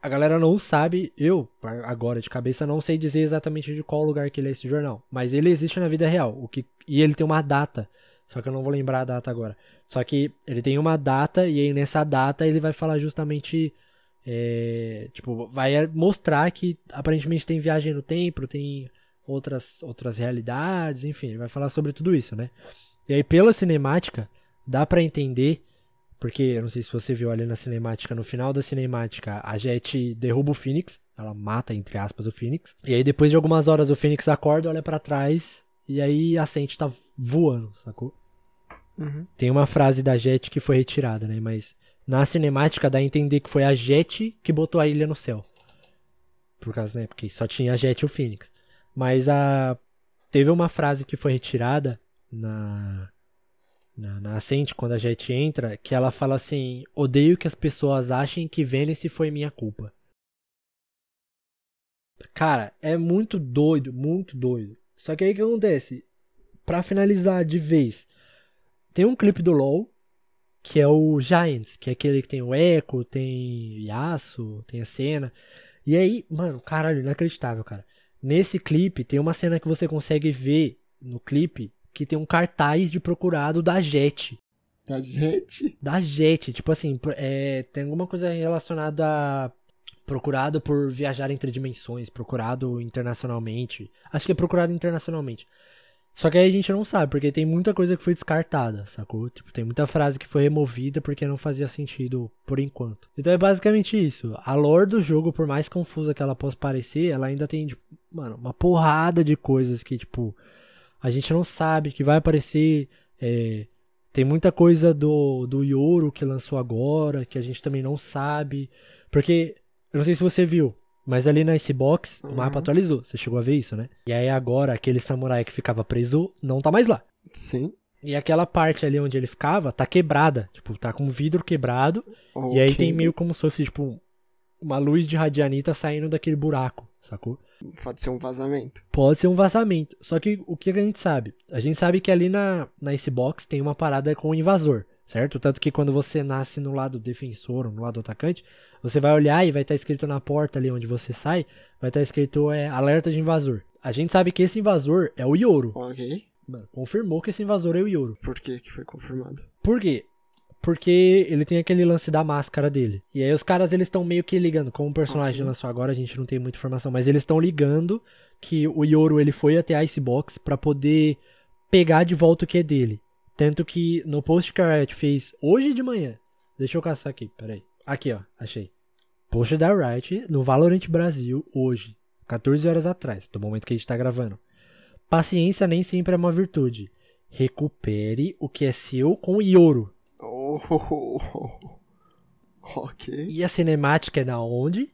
a galera não sabe, eu, agora de cabeça, não sei dizer exatamente de qual lugar que ele é esse jornal. Mas ele existe na vida real. O que, e ele tem uma data. Só que eu não vou lembrar a data agora. Só que ele tem uma data, e aí nessa data ele vai falar justamente. é, tipo, vai mostrar que aparentemente tem viagem no tempo, tem outras, outras realidades, enfim, ele vai falar sobre tudo isso, né? E aí, pela cinemática, dá pra entender, porque eu não sei se você viu ali na cinemática, no final da cinemática, a Jet derruba o Phoenix, ela mata, entre aspas, o Phoenix. E aí, depois de algumas horas, o Phoenix acorda, olha pra trás, e aí a Saint tá voando, sacou? Uhum. Tem uma frase da Jet que foi retirada, né? Mas na cinemática dá a entender que foi a Jet que botou a ilha no céu. Por causa, né? Porque só tinha a Jet e o Phoenix. Mas a. Teve uma frase que foi retirada na. Na, na quando a Jet entra, que ela fala assim: Odeio que as pessoas achem que Vênice foi minha culpa. Cara, é muito doido, muito doido. Só que aí o que acontece? Pra finalizar de vez, tem um clipe do LoL, que é o Giants, que é aquele que tem o Echo, tem Yasuo, tem a cena. E aí, mano, caralho, inacreditável, cara. Nesse clipe tem uma cena que você consegue ver no clipe que tem um cartaz de procurado da Jet. Da gente? Da Jet, tipo assim, é, tem alguma coisa relacionada a procurado por viajar entre dimensões, procurado internacionalmente. Acho que é procurado internacionalmente. Só que aí a gente não sabe, porque tem muita coisa que foi descartada, sacou? Tipo, tem muita frase que foi removida porque não fazia sentido por enquanto. Então é basicamente isso. A lore do jogo, por mais confusa que ela possa parecer, ela ainda tem, tipo, mano, uma porrada de coisas que, tipo, a gente não sabe que vai aparecer. é, tem muita coisa do, do Yoro que lançou agora, que a gente também não sabe. Porque, eu não sei se você viu, mas ali na Icebox o mapa Uhum. atualizou. Você chegou a ver isso, né? E aí agora, aquele samurai que ficava preso não tá mais lá. Sim. E aquela parte ali onde ele ficava tá quebrada. Tipo, tá com vidro quebrado. E aí tem meio como se fosse, tipo, uma luz de radianita saindo daquele buraco, sacou? Pode ser um vazamento. Pode ser um vazamento. Só que o que a gente sabe? A gente sabe que ali na, na Icebox tem uma parada com o invasor, certo? Tanto que quando você nasce no lado defensor ou no lado atacante, você vai olhar e vai estar escrito na porta ali onde você sai, vai estar escrito é, alerta de invasor. A gente sabe que esse invasor é o Yoro. Ok. Mano, confirmou que esse invasor é o Yoro. Por que que foi confirmado? Por quê? Porque ele tem aquele lance da máscara dele. E aí os caras eles estão meio que ligando. Como o personagem Ok. lançou agora, a gente não tem muita informação, mas eles estão ligando que o Yoro ele foi até a Icebox pra poder pegar de volta o que é dele. Tanto que no post que a Riot fez hoje de manhã. Deixa eu caçar aqui, peraí. Aqui, ó, achei. Post da Riot no Valorant Brasil hoje, 14 horas atrás, do momento que a gente tá gravando. Paciência nem sempre é uma virtude. Recupere o que é seu com o Yoro. Oh, (laughs) ok. E a cinemática é da onde?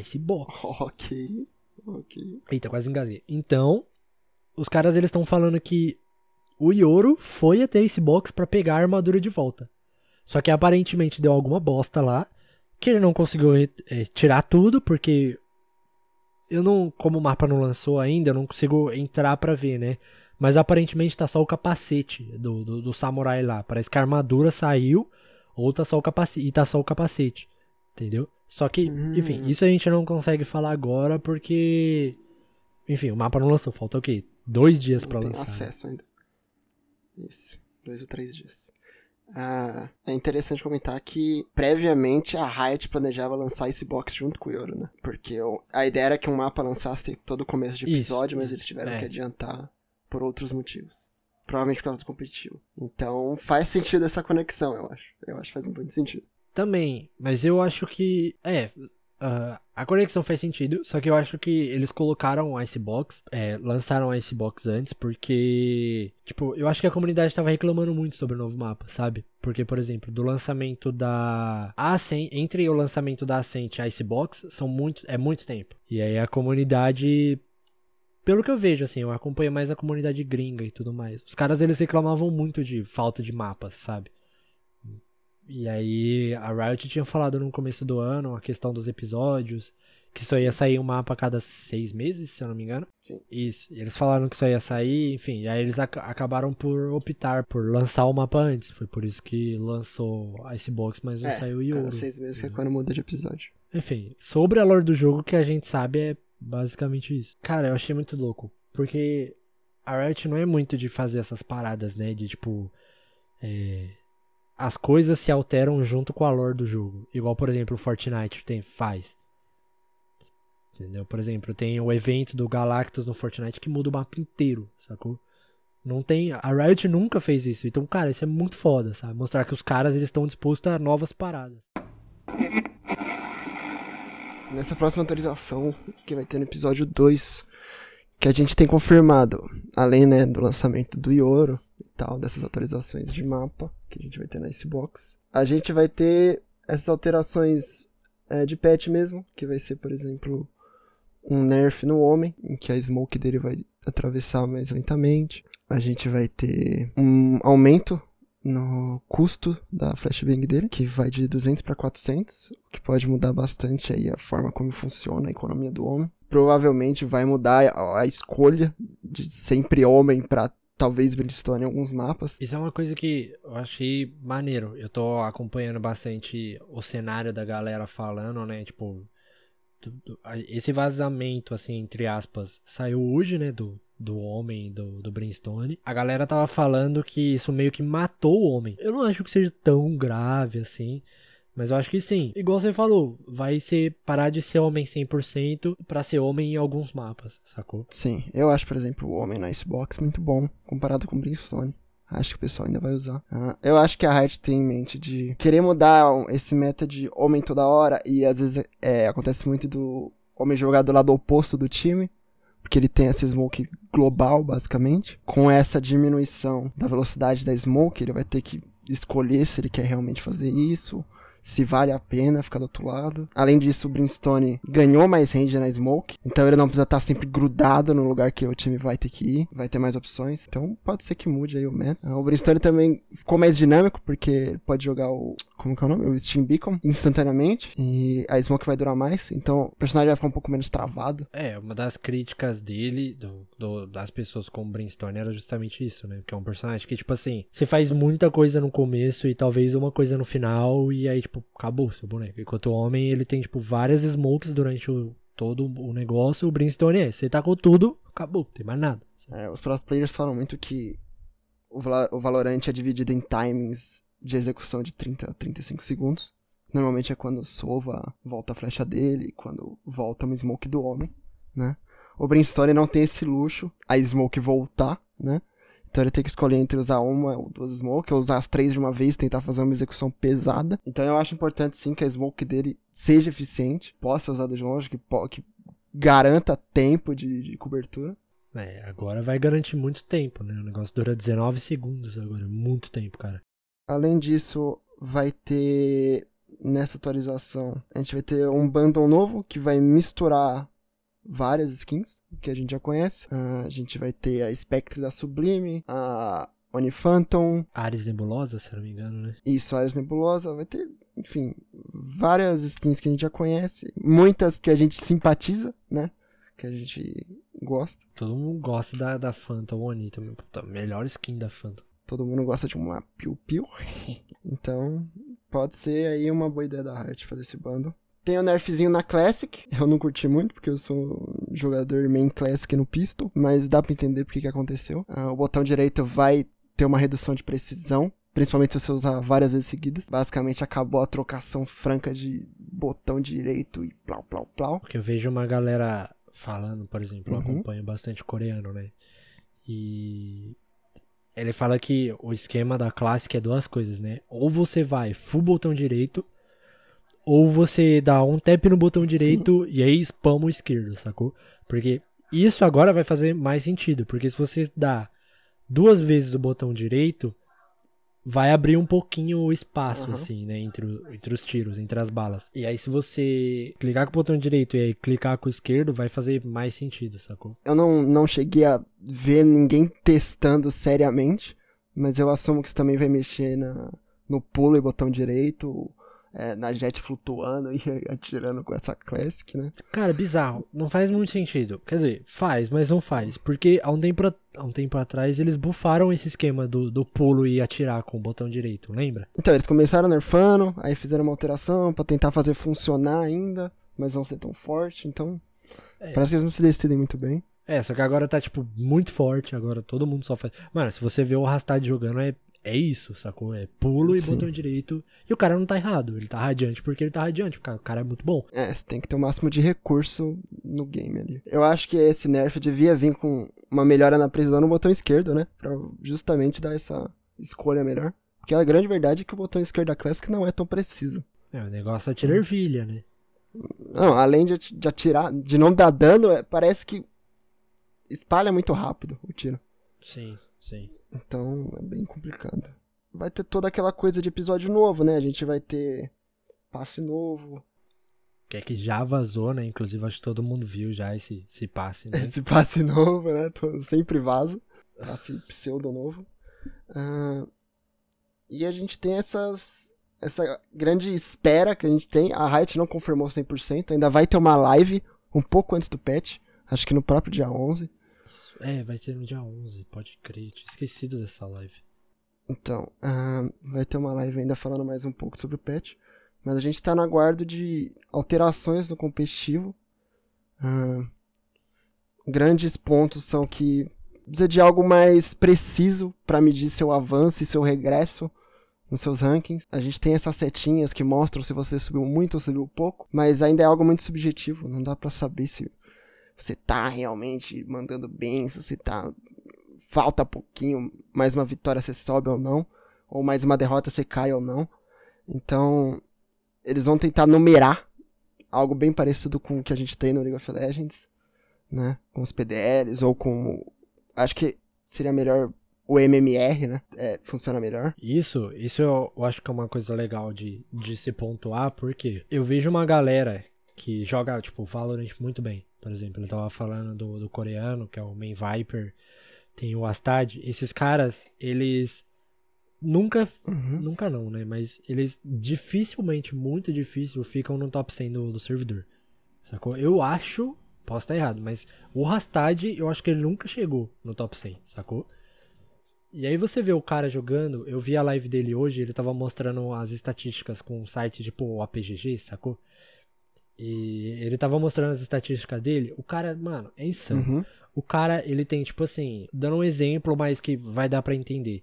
Icebox. Ok. Ok. Eita, quase engasguei. Então, os caras eles estão falando que o Yoro foi até esse box pra pegar a armadura de volta. Só que aparentemente deu alguma bosta lá, que ele não conseguiu é, tirar tudo, porque eu não, como o mapa não lançou ainda, eu não consigo entrar pra ver, né? Mas aparentemente tá só o capacete do, do, do samurai lá. Parece que a armadura saiu, ou tá só o capacete, e tá só o capacete. Entendeu? Só que, Hum. enfim, isso a gente não consegue falar agora porque. Enfim, o mapa não lançou. Falta o quê? Dois dias tem lançar. né? acesso ainda. Isso, dois ou três dias. Ah, é interessante comentar que previamente a Riot planejava lançar esse box junto com o Yoro, né? Porque a ideia era que um mapa lançasse todo o começo de Isso, episódio, mas isso, eles tiveram é. que adiantar por outros motivos. Provavelmente por causa do competitivo. Então faz sentido essa conexão, eu acho. Eu acho que faz muito sentido. Também, mas eu acho que. É, ah, a conexão faz sentido, só que eu acho que eles colocaram o Icebox, é, lançaram o Icebox antes, porque. Tipo, eu acho que a comunidade tava reclamando muito sobre o novo mapa, sabe? Porque, por exemplo, do lançamento da Ascent, entre o lançamento da Ascent e Icebox, são muito, é muito tempo. E aí a comunidade. Pelo que eu vejo, assim, eu acompanho mais a comunidade gringa e tudo mais. Os caras, eles reclamavam muito de falta de mapas, sabe? E aí a Riot tinha falado no começo do ano a questão dos episódios, que só ia sair um mapa a cada seis meses, se eu não me engano. Sim. Isso. E eles falaram que só ia sair, enfim. E aí eles ac- acabaram por optar por lançar o mapa antes. Foi por isso que lançou Icebox, mas não É, saiu cada Yoro. seis meses é entendeu? quando muda de episódio. Enfim, sobre a lore do jogo, o que a gente sabe é basicamente isso. Cara, eu achei muito louco. Porque a Riot não é muito de fazer essas paradas, né? De tipo. é, As coisas se alteram junto com a lore do jogo. Igual, por exemplo, o Fortnite tem, faz. Entendeu? Por exemplo, tem o evento do Galactus no Fortnite que muda o mapa inteiro, sacou? Não tem. A Riot nunca fez isso. Então, cara, isso é muito foda, sabe? Mostrar que os caras eles estão dispostos a novas paradas. Nessa próxima atualização, que vai ter no episódio 2, que a gente tem confirmado, além né, do lançamento do Yoro e tal, dessas atualizações de mapa que a gente vai ter na Icebox, a gente vai ter essas alterações é, de patch mesmo, que vai ser, por exemplo, um nerf no homem, em que a smoke dele vai atravessar mais lentamente. A gente vai ter um aumento no custo da flashbang dele, que vai de 200 para 400, o que pode mudar bastante aí a forma como funciona a economia do homem. Provavelmente vai mudar a, escolha de sempre homem para talvez Brimstone em alguns mapas. Isso é uma coisa que eu achei maneiro. Eu tô acompanhando bastante o cenário da galera falando, né? Tipo, esse vazamento, assim, entre aspas, saiu hoje, né? Do, do homem do, do Brimstone. A galera tava falando que isso meio que matou o homem. Eu não acho que seja tão grave assim. Mas eu acho que sim. Igual você falou, vai ser parar de ser homem 100% pra ser homem em alguns mapas, sacou? Sim, eu acho, por exemplo, o homem na Icebox muito bom comparado com o Brimstone. Acho que o pessoal ainda vai usar. Ah, eu acho que a Riot tem em mente de querer mudar esse meta de homem toda hora e às vezes é, acontece muito do homem jogar do lado oposto do time. Porque ele tem essa smoke global, basicamente. Com essa diminuição da velocidade da smoke, ele vai ter que escolher se ele quer realmente fazer isso. Se vale a pena ficar do outro lado. Além disso, o Brimstone ganhou mais range na smoke. Então ele não precisa estar sempre grudado no lugar que o time vai ter que ir. Vai ter mais opções. Então pode ser que mude aí o meta. Ah, O Brimstone também ficou mais dinâmico, porque pode jogar o. Como que é o nome? O Steam Beacon instantaneamente. E a smoke vai durar mais. Então o personagem vai ficar um pouco menos travado. É, uma das críticas dele, do, do- das pessoas com o Brimstone, era justamente isso, né? Que é um personagem que, tipo assim, você faz muita coisa no começo e talvez uma coisa no final, e aí, tipo, acabou seu boneco. Enquanto o homem, ele tem, tipo, várias smokes durante o, todo o negócio, o Brimstone é, você tacou tudo, acabou, não tem mais nada. É, os pro players falam muito que o, o Valorant é dividido em timings de execução de 30 a 35 segundos. Normalmente é quando sova, volta a flecha dele, quando volta uma smoke do homem, né? O Brimstone não tem esse luxo, a smoke voltar, né? Então ele tem que escolher entre usar uma ou duas smoke, ou usar as três de uma vez, tentar fazer uma execução pesada. Então eu acho importante sim que a smoke dele seja eficiente, possa usar de longe, que, que garanta tempo de- de cobertura. É, agora vai garantir muito tempo, né? O negócio dura 19 segundos agora, muito tempo, cara. Além disso, vai ter nessa atualização, a gente vai ter um bundle novo que vai misturar várias skins que a gente já conhece. Ah, a gente vai ter a Spectre da Sublime, a Oni Phantom, Ares Nebulosa, se não me engano, né? isso, Ares Nebulosa, vai ter enfim, várias skins que a gente já conhece, muitas que a gente simpatiza, né? Que a gente gosta. Todo mundo gosta da, da Fanta Oni também. Puta, melhor skin da Fanta. Todo mundo gosta de uma piu-piu. (laughs) então, pode ser aí uma boa ideia da Riot fazer esse bundle. Tem o nerfzinho na Classic. (laughs) Eu não curti muito, porque eu sou jogador main Classic no Pistol. Mas dá pra entender porque que aconteceu. Ah, o botão direito vai ter uma redução de precisão. Principalmente se você usar várias vezes seguidas. Basicamente acabou a trocação franca de botão direito e plau, plau, plau. Porque eu vejo uma galera falando, por exemplo, eu Uhum. acompanho bastante coreano, né? E ele fala que o esquema da Classic é duas coisas, né? Ou você vai full botão direito, ou você dá um tap no botão direito e aí spama o esquerdo, sacou? Porque isso agora vai fazer mais sentido, porque se você dá duas vezes o botão direito, vai abrir um pouquinho o espaço, Aham. assim, né? Entre, o- entre os tiros, entre as balas. E aí, se você clicar com o botão direito e aí clicar com o esquerdo, vai fazer mais sentido, sacou? Eu não, não cheguei a ver ninguém testando seriamente, mas eu assumo que isso também vai mexer na, no pulo e botão direito, é, na jet flutuando e (laughs) atirando com essa classic, né? Cara, bizarro. Não faz muito sentido. Quer dizer, faz, mas não faz. Porque há um tempo, a- há um tempo atrás eles bufaram esse esquema do, do pulo e atirar com o botão direito, lembra? Então, eles começaram nerfando, aí fizeram uma alteração pra tentar fazer funcionar ainda, mas não ser tão forte, então. É. Parece que eles não se decidem muito bem. É, só que agora tá, tipo, muito forte. Agora todo mundo só faz. Mano, se você vê o Rastad jogando, é, é isso, sacou? É pulo e Sim. botão direito. E o cara não tá errado. Ele tá radiante porque ele tá radiante. O cara, o cara é muito bom. É, você tem que ter o máximo de recurso no game ali. Eu acho que esse nerf devia vir com uma melhora na precisão no botão esquerdo, né? Pra justamente dar essa escolha melhor. Porque a grande verdade é que o botão esquerdo da Classic não é tão preciso. É, o negócio é tirar ervilha, né? Não, além de, de atirar, de não dar dano, é- parece que espalha muito rápido o tiro. Sim, sim. Então é bem complicado. Vai ter toda aquela coisa de episódio novo, né? A gente vai ter passe novo, Que é que já vazou, né? Inclusive, acho que todo mundo viu já esse, esse passe, né? (laughs) esse passe novo, né? Tô sempre vaso. Passe pseudo novo. Ah, e a gente tem essas. Essa grande espera que a gente tem. A Riot não confirmou 100%. Ainda vai ter uma live um pouco antes do patch. Acho que no próprio dia 11. É, vai ter no dia 11, pode crer. Tinha esquecido dessa live. Então, ah, vai ter uma live ainda falando mais um pouco sobre o patch. Mas a gente tá no aguardo de alterações no competitivo. Ah, grandes pontos são que precisa de algo mais preciso para medir seu avanço e seu regresso nos seus rankings. A gente tem essas setinhas que mostram se você subiu muito ou subiu pouco, mas ainda é algo muito subjetivo. Não dá para saber se você tá realmente mandando bem, se você tá falta pouquinho, mais uma vitória você sobe ou não, ou mais uma derrota você cai ou não. Então, eles vão tentar numerar algo bem parecido com o que a gente tem no League of Legends, né? Com os PDLs ou com acho que seria melhor o MMR, né? É, funciona melhor. Isso, isso eu, eu acho que é uma coisa legal de, de se pontuar, porque eu vejo uma galera que joga, tipo, Valorant muito bem. Por exemplo, eu tava falando do, do coreano, que é o Main Viper, tem o Astad. Esses caras, eles nunca, Uhum. nunca não, né? Mas eles dificilmente, muito difícil, ficam no top 100 do, do servidor. Sacou? Eu acho, posso estar errado, mas o Rastad, eu acho que ele nunca chegou no top 100, sacou? E aí você vê o cara jogando, eu vi a live dele hoje, ele tava mostrando as estatísticas com um site tipo o APGG, sacou? E ele tava mostrando as estatísticas dele, o cara, mano, é insano. Uhum. O cara, ele tem, tipo assim, dando um exemplo, mas que vai dar pra entender.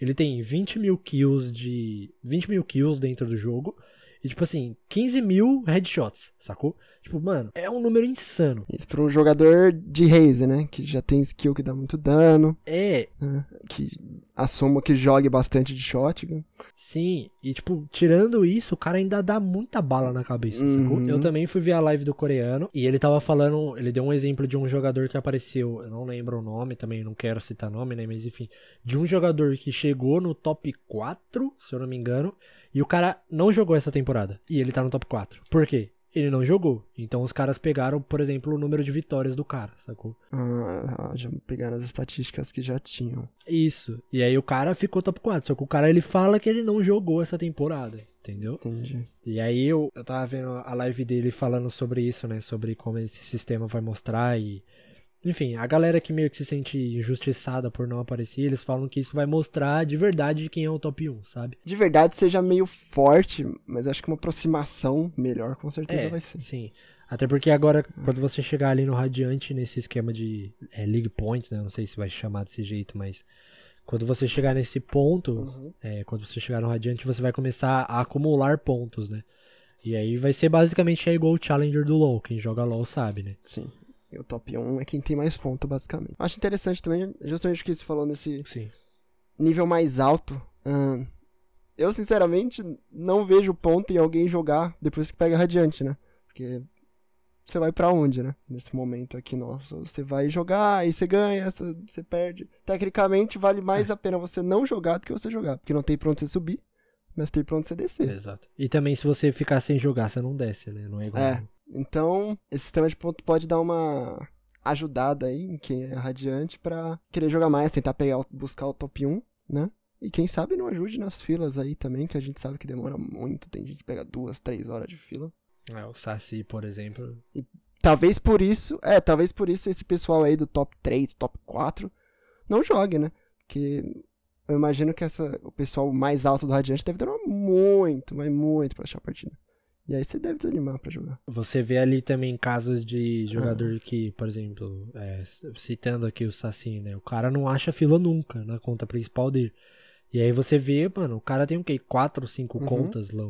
Ele tem 20 mil kills de. 20 mil kills dentro do jogo. E, tipo assim, 15 mil headshots, sacou? Tipo, mano, é um número insano. Isso para um jogador de Raze, né? Que já tem skill que dá muito dano, É, né? Que assumo que jogue bastante de shotgun. Sim, e tipo, tirando isso, o cara ainda dá muita bala na cabeça, sacou? Uhum. Eu também fui ver a live do coreano e ele tava falando, ele deu um exemplo de um jogador que apareceu, eu não lembro o nome, também não quero citar nome, né, mas enfim, de um jogador que chegou no top 4, se eu não me engano, e o cara não jogou essa temporada, e ele tá no top 4. Por quê? ele não jogou. Então os caras pegaram, por exemplo, o número de vitórias do cara, sacou? Ah, já pegaram as estatísticas que já tinham. Isso. E aí o cara ficou top 4. Só que o cara ele fala que ele não jogou essa temporada. Entendeu? Entendi. E aí eu, eu tava vendo a live dele falando sobre isso, né? Sobre como esse sistema vai mostrar e. Enfim, a galera que meio que se sente injustiçada por não aparecer, eles falam que isso vai mostrar de verdade quem é o top 1, sabe? De verdade seja meio forte, mas acho que uma aproximação melhor com certeza vai ser. Sim. Até porque agora, quando você chegar ali no Radiante, nesse esquema de é, League Points, né? Não sei se vai chamar desse jeito, mas quando você chegar nesse ponto, Uhum. é, quando você chegar no Radiante, você vai começar a acumular pontos, né? E aí vai ser basicamente é igual o Challenger do LoL. Quem joga LoL sabe, né? Sim. E o top 1 é quem tem mais ponto, basicamente. Acho interessante também, justamente o que você falou nesse Sim. nível mais alto. eu, sinceramente, não vejo ponto em alguém jogar depois que pega Radiante, né? Porque você vai pra onde, né? Nesse momento aqui nosso. Você vai jogar, aí você ganha, você perde. Tecnicamente, vale mais a pena você não jogar do que você jogar. Porque não tem pra onde você subir, mas tem pra onde você descer. Exato. E também se você ficar sem jogar, você não desce, né? Não é igual. É. Então, esse sistema de ponto pode dar uma ajudada aí em quem é radiante pra querer jogar mais, tentar pegar, buscar o top 1, né? E quem sabe não ajude nas filas aí também, que a gente sabe que demora muito. Tem gente que pega duas, três horas de fila. É, o Saci, por exemplo. Talvez por isso, é, talvez por isso esse pessoal aí do top 3, top 4 não jogue, né? Porque eu imagino que essa, o pessoal mais alto do Radiante deve demorar muito, mas muito pra achar a partida. E aí você deve desanimar pra jogar. Você vê ali também casos de jogador Ah. que, por exemplo, é, citando aqui o Saci, né? O cara não acha fila nunca na conta principal dele. E aí você vê, mano, o cara tem o quê? 4 ou 5 Uhum. contas lá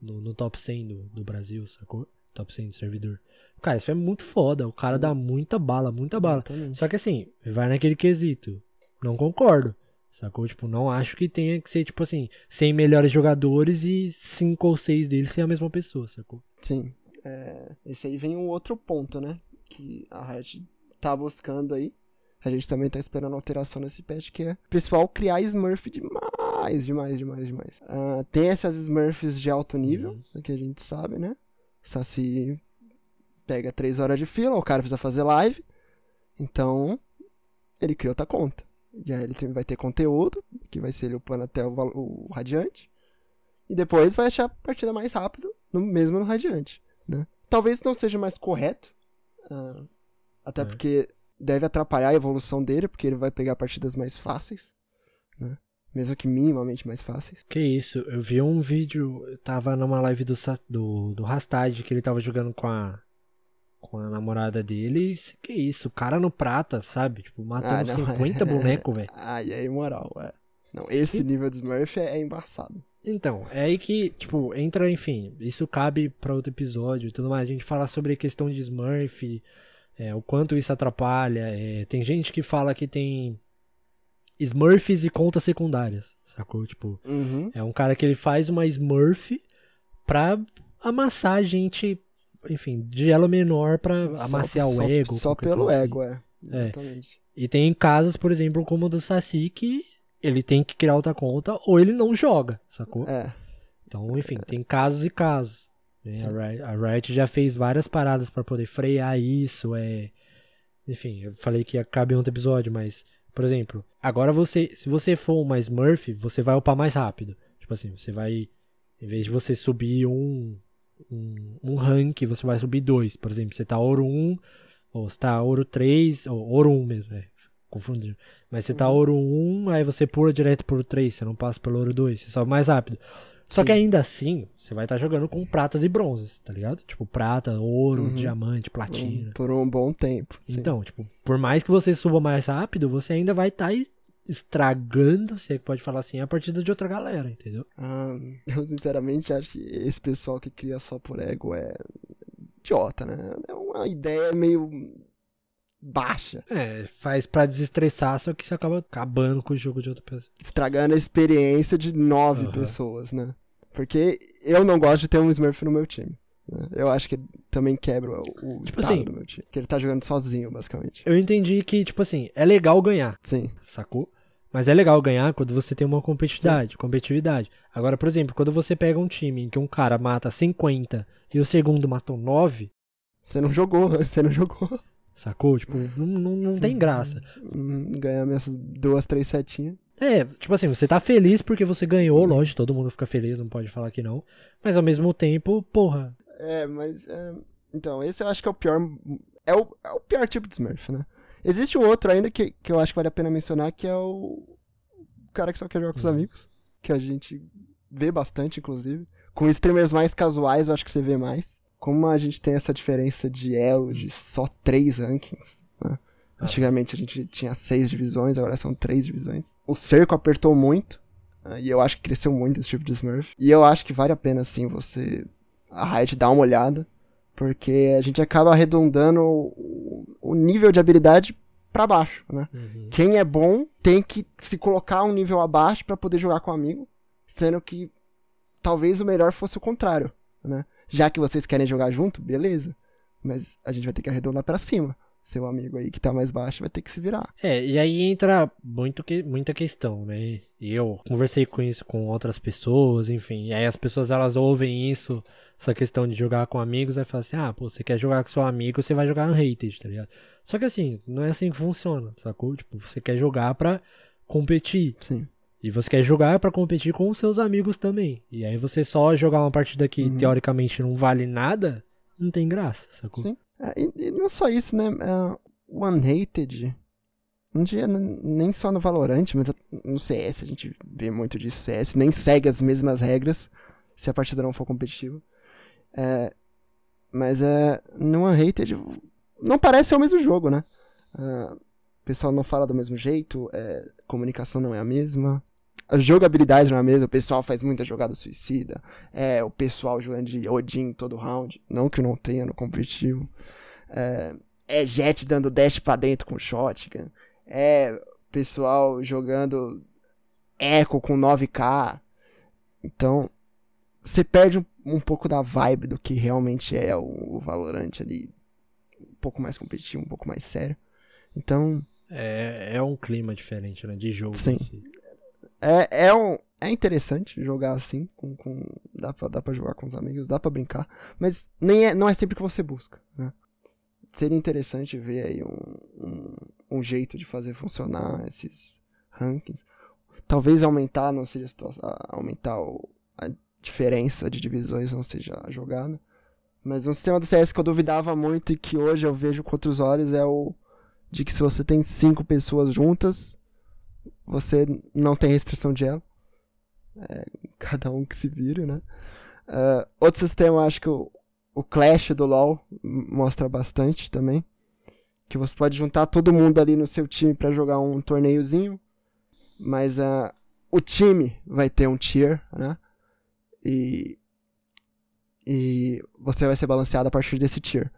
no, no top 100 do, do Brasil, sacou? Top 100 do servidor. Cara, isso é muito foda. O cara Sim. dá muita bala, muita bala. Só que assim, vai naquele quesito. Não concordo. Sacou? Tipo, não acho que tenha que ser, tipo assim, 100 melhores jogadores e 5 ou 6 deles ser a mesma pessoa, sacou? Sim. É, esse aí vem um outro ponto, né? Que a Riot tá buscando aí. A gente também tá esperando alteração nesse patch, que é o pessoal criar Smurf demais, demais, demais, demais. Ah, tem essas Smurfs de alto nível, Uhum. que a gente sabe, né? Saci pega 3 horas de fila, o cara precisa fazer live. Então, ele cria outra conta. Aí ele tem- vai ter conteúdo, que vai ser ele upando até o, o Radiante. E depois vai achar a partida mais rápido, no, mesmo no Radiante, né? Talvez não seja mais correto, ah, até É. porque deve atrapalhar a evolução dele, porque ele vai pegar partidas mais fáceis, né? Mesmo que minimamente mais fáceis. Que isso, eu vi um vídeo, tava numa live do, do, do Rastad, que ele tava jogando com a, com a namorada dele, e que isso, o cara no prata, sabe? Tipo, matando Ah, não, 50 (laughs) bonecos, velho. Ah, e aí, moral, é. Não, esse nível de Smurf é, é embaçado. Então, é aí que, tipo, entra, enfim, isso cabe pra outro episódio e tudo mais. A gente fala sobre a questão de Smurf, é, o quanto isso atrapalha. é, tem gente que fala que tem Smurfs e contas secundárias, sacou? Tipo, Uhum. é um cara que ele faz uma Smurf pra amassar a gente, enfim, de elo menor pra Só- amaciar o só- ego. Só pelo assim. ego, é. É. Exatamente. E tem casos, por exemplo, como o do Saci, que ele tem que criar outra conta ou ele não joga, sacou? É. Então, enfim, tem casos e casos. né? A, Riot, a Riot já fez várias paradas pra poder frear isso. É... Enfim, eu falei que ia caber em outro episódio, mas, por exemplo, agora você, se você for uma Smurf, você vai upar mais rápido. Tipo assim, você vai, em vez de você subir um, um, um rank, você vai subir dois. Por exemplo, você tá ouro 1, ou você tá ouro 3, ou ouro 1 mesmo, é, confundindo. Mas você tá Uhum. ouro 1, aí você pula direto pro 3, você não passa pelo ouro 2, você sobe mais rápido. Só Sim. que ainda assim, você vai estar jogando com pratas e bronzes, tá ligado? Tipo, prata, ouro, Uhum. diamante, platina. por um bom tempo. sim. Então, tipo, por mais que você suba mais rápido, você ainda vai estar estragando, se é que pode falar assim, a partida de outra galera, entendeu? Ah, (laughs) eu sinceramente acho que esse pessoal que cria só por ego é idiota, né? É uma ideia meio baixa, É, faz pra desestressar, só que você acaba acabando com o jogo de outra pessoa. estragando a experiência de nove Aham. pessoas, né? Porque eu não gosto de ter um Smurf no meu time. Né? Eu acho que também quebra o, o Tipo estado assim- do meu time. Que ele tá jogando sozinho, basicamente. Eu entendi que, tipo assim, é legal ganhar, Sim. sacou? Mas é legal ganhar quando você tem uma competitividade, competitividade. Agora, por exemplo, quando você pega um time em que um cara mata 50 e o segundo matou 9, Você não jogou, (laughs) você não jogou. sacou? Tipo, não, não, não tem graça. Hum, Ganhar minhas duas, três setinhas. É, tipo assim, você tá feliz porque você ganhou, lógico, todo mundo fica feliz, não pode falar que não. Mas ao mesmo tempo, porra, É, mas. é, então, esse eu acho que é o pior. É o, é o pior tipo de Smurf, né? Existe um outro ainda que, que eu acho que vale a pena mencionar, que é o, o cara que só quer jogar com os Uhum. amigos. Que a gente vê bastante, inclusive. Com streamers mais casuais, eu acho que você vê mais. Como a gente tem essa diferença de elo de só três rankings, né? Antigamente a gente tinha seis divisões, agora são três divisões. O cerco apertou muito. ah, E eu acho que cresceu muito esse tipo de Smurf. E eu acho que vale a pena, sim, você. A Riot dar uma olhada. Porque a gente acaba arredondando o, o nível de habilidade pra baixo, né? Uhum. Quem é bom tem que se colocar um nível abaixo pra poder jogar com um amigo, sendo que talvez o melhor fosse o contrário, né? Já que vocês querem jogar junto, beleza. Mas a gente vai ter que arredondar pra cima. Seu amigo aí que tá mais baixo vai ter que se virar. É, e aí entra muito que, muita questão, né? E eu conversei com isso com outras pessoas, enfim. E aí as pessoas elas ouvem isso, essa questão de jogar com amigos, aí falam assim: ah, pô, você quer jogar com seu amigo, você vai jogar unrated, tá ligado? Só que assim, não é assim que funciona, sacou? Tipo, você quer jogar pra competir. Sim. E você quer jogar pra competir com os seus amigos também. E aí você só jogar uma partida que Uhum. teoricamente não vale nada, não tem graça, sacou? Sim. É, e, e não só isso, né? É, o Unhated. Um dia, nem só no Valorant, mas no CS a gente vê muito disso. CS nem segue as mesmas regras se a partida não for competitiva. É, mas é, no Unhated não parece ser o mesmo jogo, né? Ah, o pessoal não fala do mesmo jeito, é, comunicação não é a mesma. A jogabilidade não é a mesma, o pessoal faz muita jogada suicida. É, o pessoal jogando de Odin todo round. Não que não tenha no competitivo. É, é Jet dando dash pra dentro com shotgun. É pessoal jogando Echo com 9k. Então, você perde um, um pouco da vibe do que realmente é o, o Valorant ali. Um pouco mais competitivo, um pouco mais sério. Então, É, é um clima diferente, né? De jogo. Sim. si. É, é, um, é interessante jogar assim, com, com, dá, pra, dá pra jogar com os amigos, dá pra brincar, mas nem é, não é sempre que você busca, né? Seria interessante ver aí um, um, um jeito de fazer funcionar esses rankings. Talvez aumentar, não seja situação, aumentar o- a diferença de divisões não seja jogada. Mas um sistema do CS que eu duvidava muito e que hoje eu vejo com outros olhos é o de que se você tem cinco pessoas juntas, você não tem restrição de elo. É, (laughs) cada um que se vire, né? Ah, outro sistema, acho que o, o Clash do LoL mostra bastante também. Que você pode juntar todo mundo ali no seu time pra jogar um torneiozinho. Mas ah, o time vai ter um tier, né? E, e você vai ser balanceado a partir desse tier.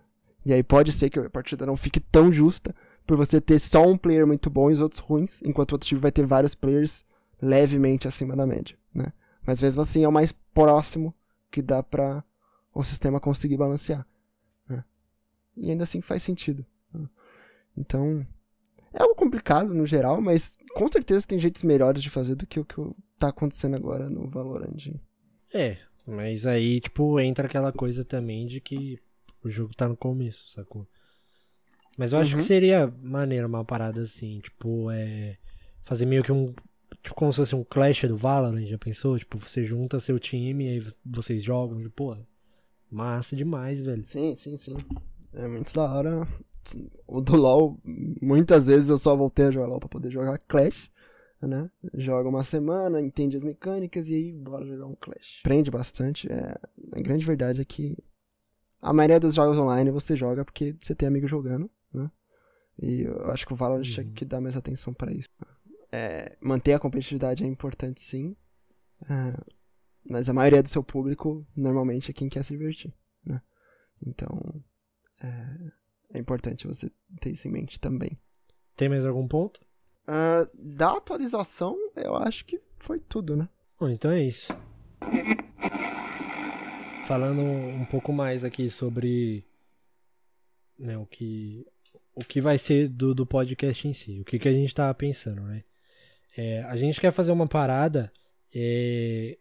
E aí pode ser que a partida não fique tão justa por você ter só um player muito bom e os outros ruins, enquanto o outro time vai ter vários players levemente acima da média, né? Mas mesmo assim é o mais próximo que dá pra o sistema conseguir balancear, né? E ainda assim faz sentido. né? Então, é algo complicado no geral, mas com certeza tem jeitos melhores de fazer do que o que tá acontecendo agora no Valorant. É, mas aí, tipo, entra aquela coisa também de que o jogo tá no começo, sacou? Mas eu acho Uhum. que seria maneiro uma parada assim, tipo, é. Fazer meio que um. Tipo, como se fosse um Clash do Valorant, já pensou? Tipo, você junta seu time e aí vocês jogam, tipo, pô, massa demais, velho. Sim, sim, sim. É muito da hora. O do LoL, muitas vezes eu só voltei a jogar LoL pra poder jogar Clash, né? Joga uma semana, entende as mecânicas e aí bora jogar um Clash. Prende bastante. É... A grande verdade é que a maioria dos jogos online você joga porque você tem amigo jogando, né? E eu acho que o Valorant tinha Uhum. que dar mais atenção pra isso. É, manter a competitividade é importante sim, é, mas a maioria do seu público normalmente é quem quer se divertir, né? Então, é, é importante você ter isso em mente também. Tem mais algum ponto? Ah, da atualização, eu acho que foi tudo, né? Bom, então é isso. Falando um pouco mais aqui sobre né, o que o que vai ser do, do podcast em si, o que, que a gente tava pensando, né? É, a gente quer fazer uma parada é,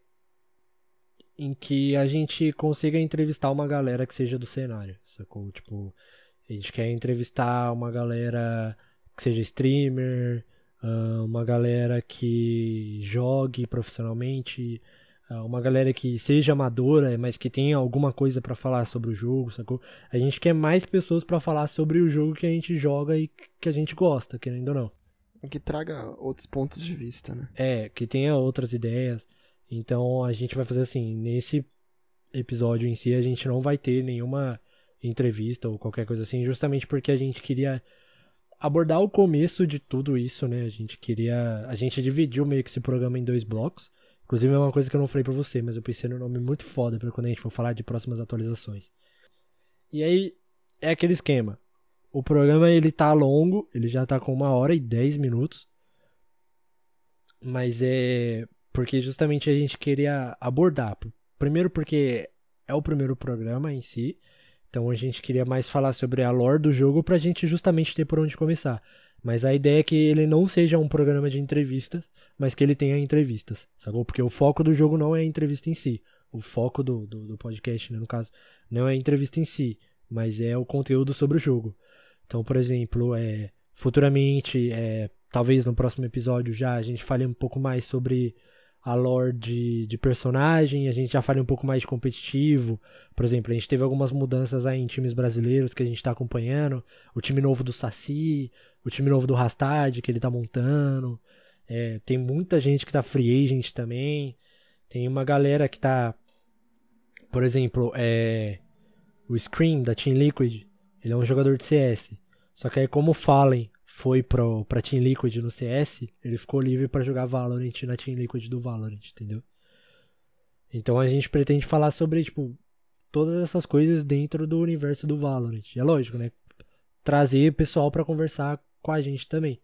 em que a gente consiga entrevistar uma galera que seja do cenário, sacou? Tipo, a gente quer entrevistar uma galera que seja streamer, uma galera que jogue profissionalmente, ah, uma galera que seja amadora, mas que tenha alguma coisa para falar sobre o jogo, sacou? A gente quer mais pessoas para falar sobre o jogo que a gente joga e que a gente gosta, querendo ou não. Que traga outros pontos de vista, né? É, que tenha outras ideias. Então a gente vai fazer assim, nesse episódio em si a gente não vai ter nenhuma entrevista ou qualquer coisa assim, justamente porque a gente queria abordar o começo de tudo isso, né? A gente queria, a gente dividiu meio que esse programa em dois blocos. Inclusive é uma coisa que eu não falei pra você, mas eu pensei no nome muito foda para quando a gente for falar de próximas atualizações. E aí é aquele esquema. O programa ele tá longo, ele já tá com uma hora e dez minutos. Mas é porque justamente a gente queria abordar. Primeiro porque é o primeiro programa em si. Então a gente queria mais falar sobre a lore do jogo pra gente justamente ter por onde começar. Mas a ideia é que ele não seja um programa de entrevistas, mas que ele tenha entrevistas, sacou? Porque o foco do jogo não é a entrevista em si. O foco do, do, do podcast, né, no caso, não é a entrevista em si, mas é o conteúdo sobre o jogo. Então, por exemplo, é, futuramente, é, talvez no próximo episódio já a gente fale um pouco mais sobre a lore de, de personagem, a gente já fale um pouco mais de competitivo. Por exemplo, a gente teve algumas mudanças aí em times brasileiros que a gente está acompanhando. O time novo do Saci, o time novo do Rastad que ele tá montando. É, tem muita gente que tá free agent também. Tem uma galera que tá. Por exemplo, é, o Scream da Team Liquid. Ele é um jogador de CS. Só que aí, como o Fallen foi pro, pra Team Liquid no CS, ele ficou livre para jogar Valorant na Team Liquid do Valorant, entendeu? Então a gente pretende falar sobre, tipo, todas essas coisas dentro do universo do Valorant. É lógico, né? Trazer pessoal para conversar com a gente também.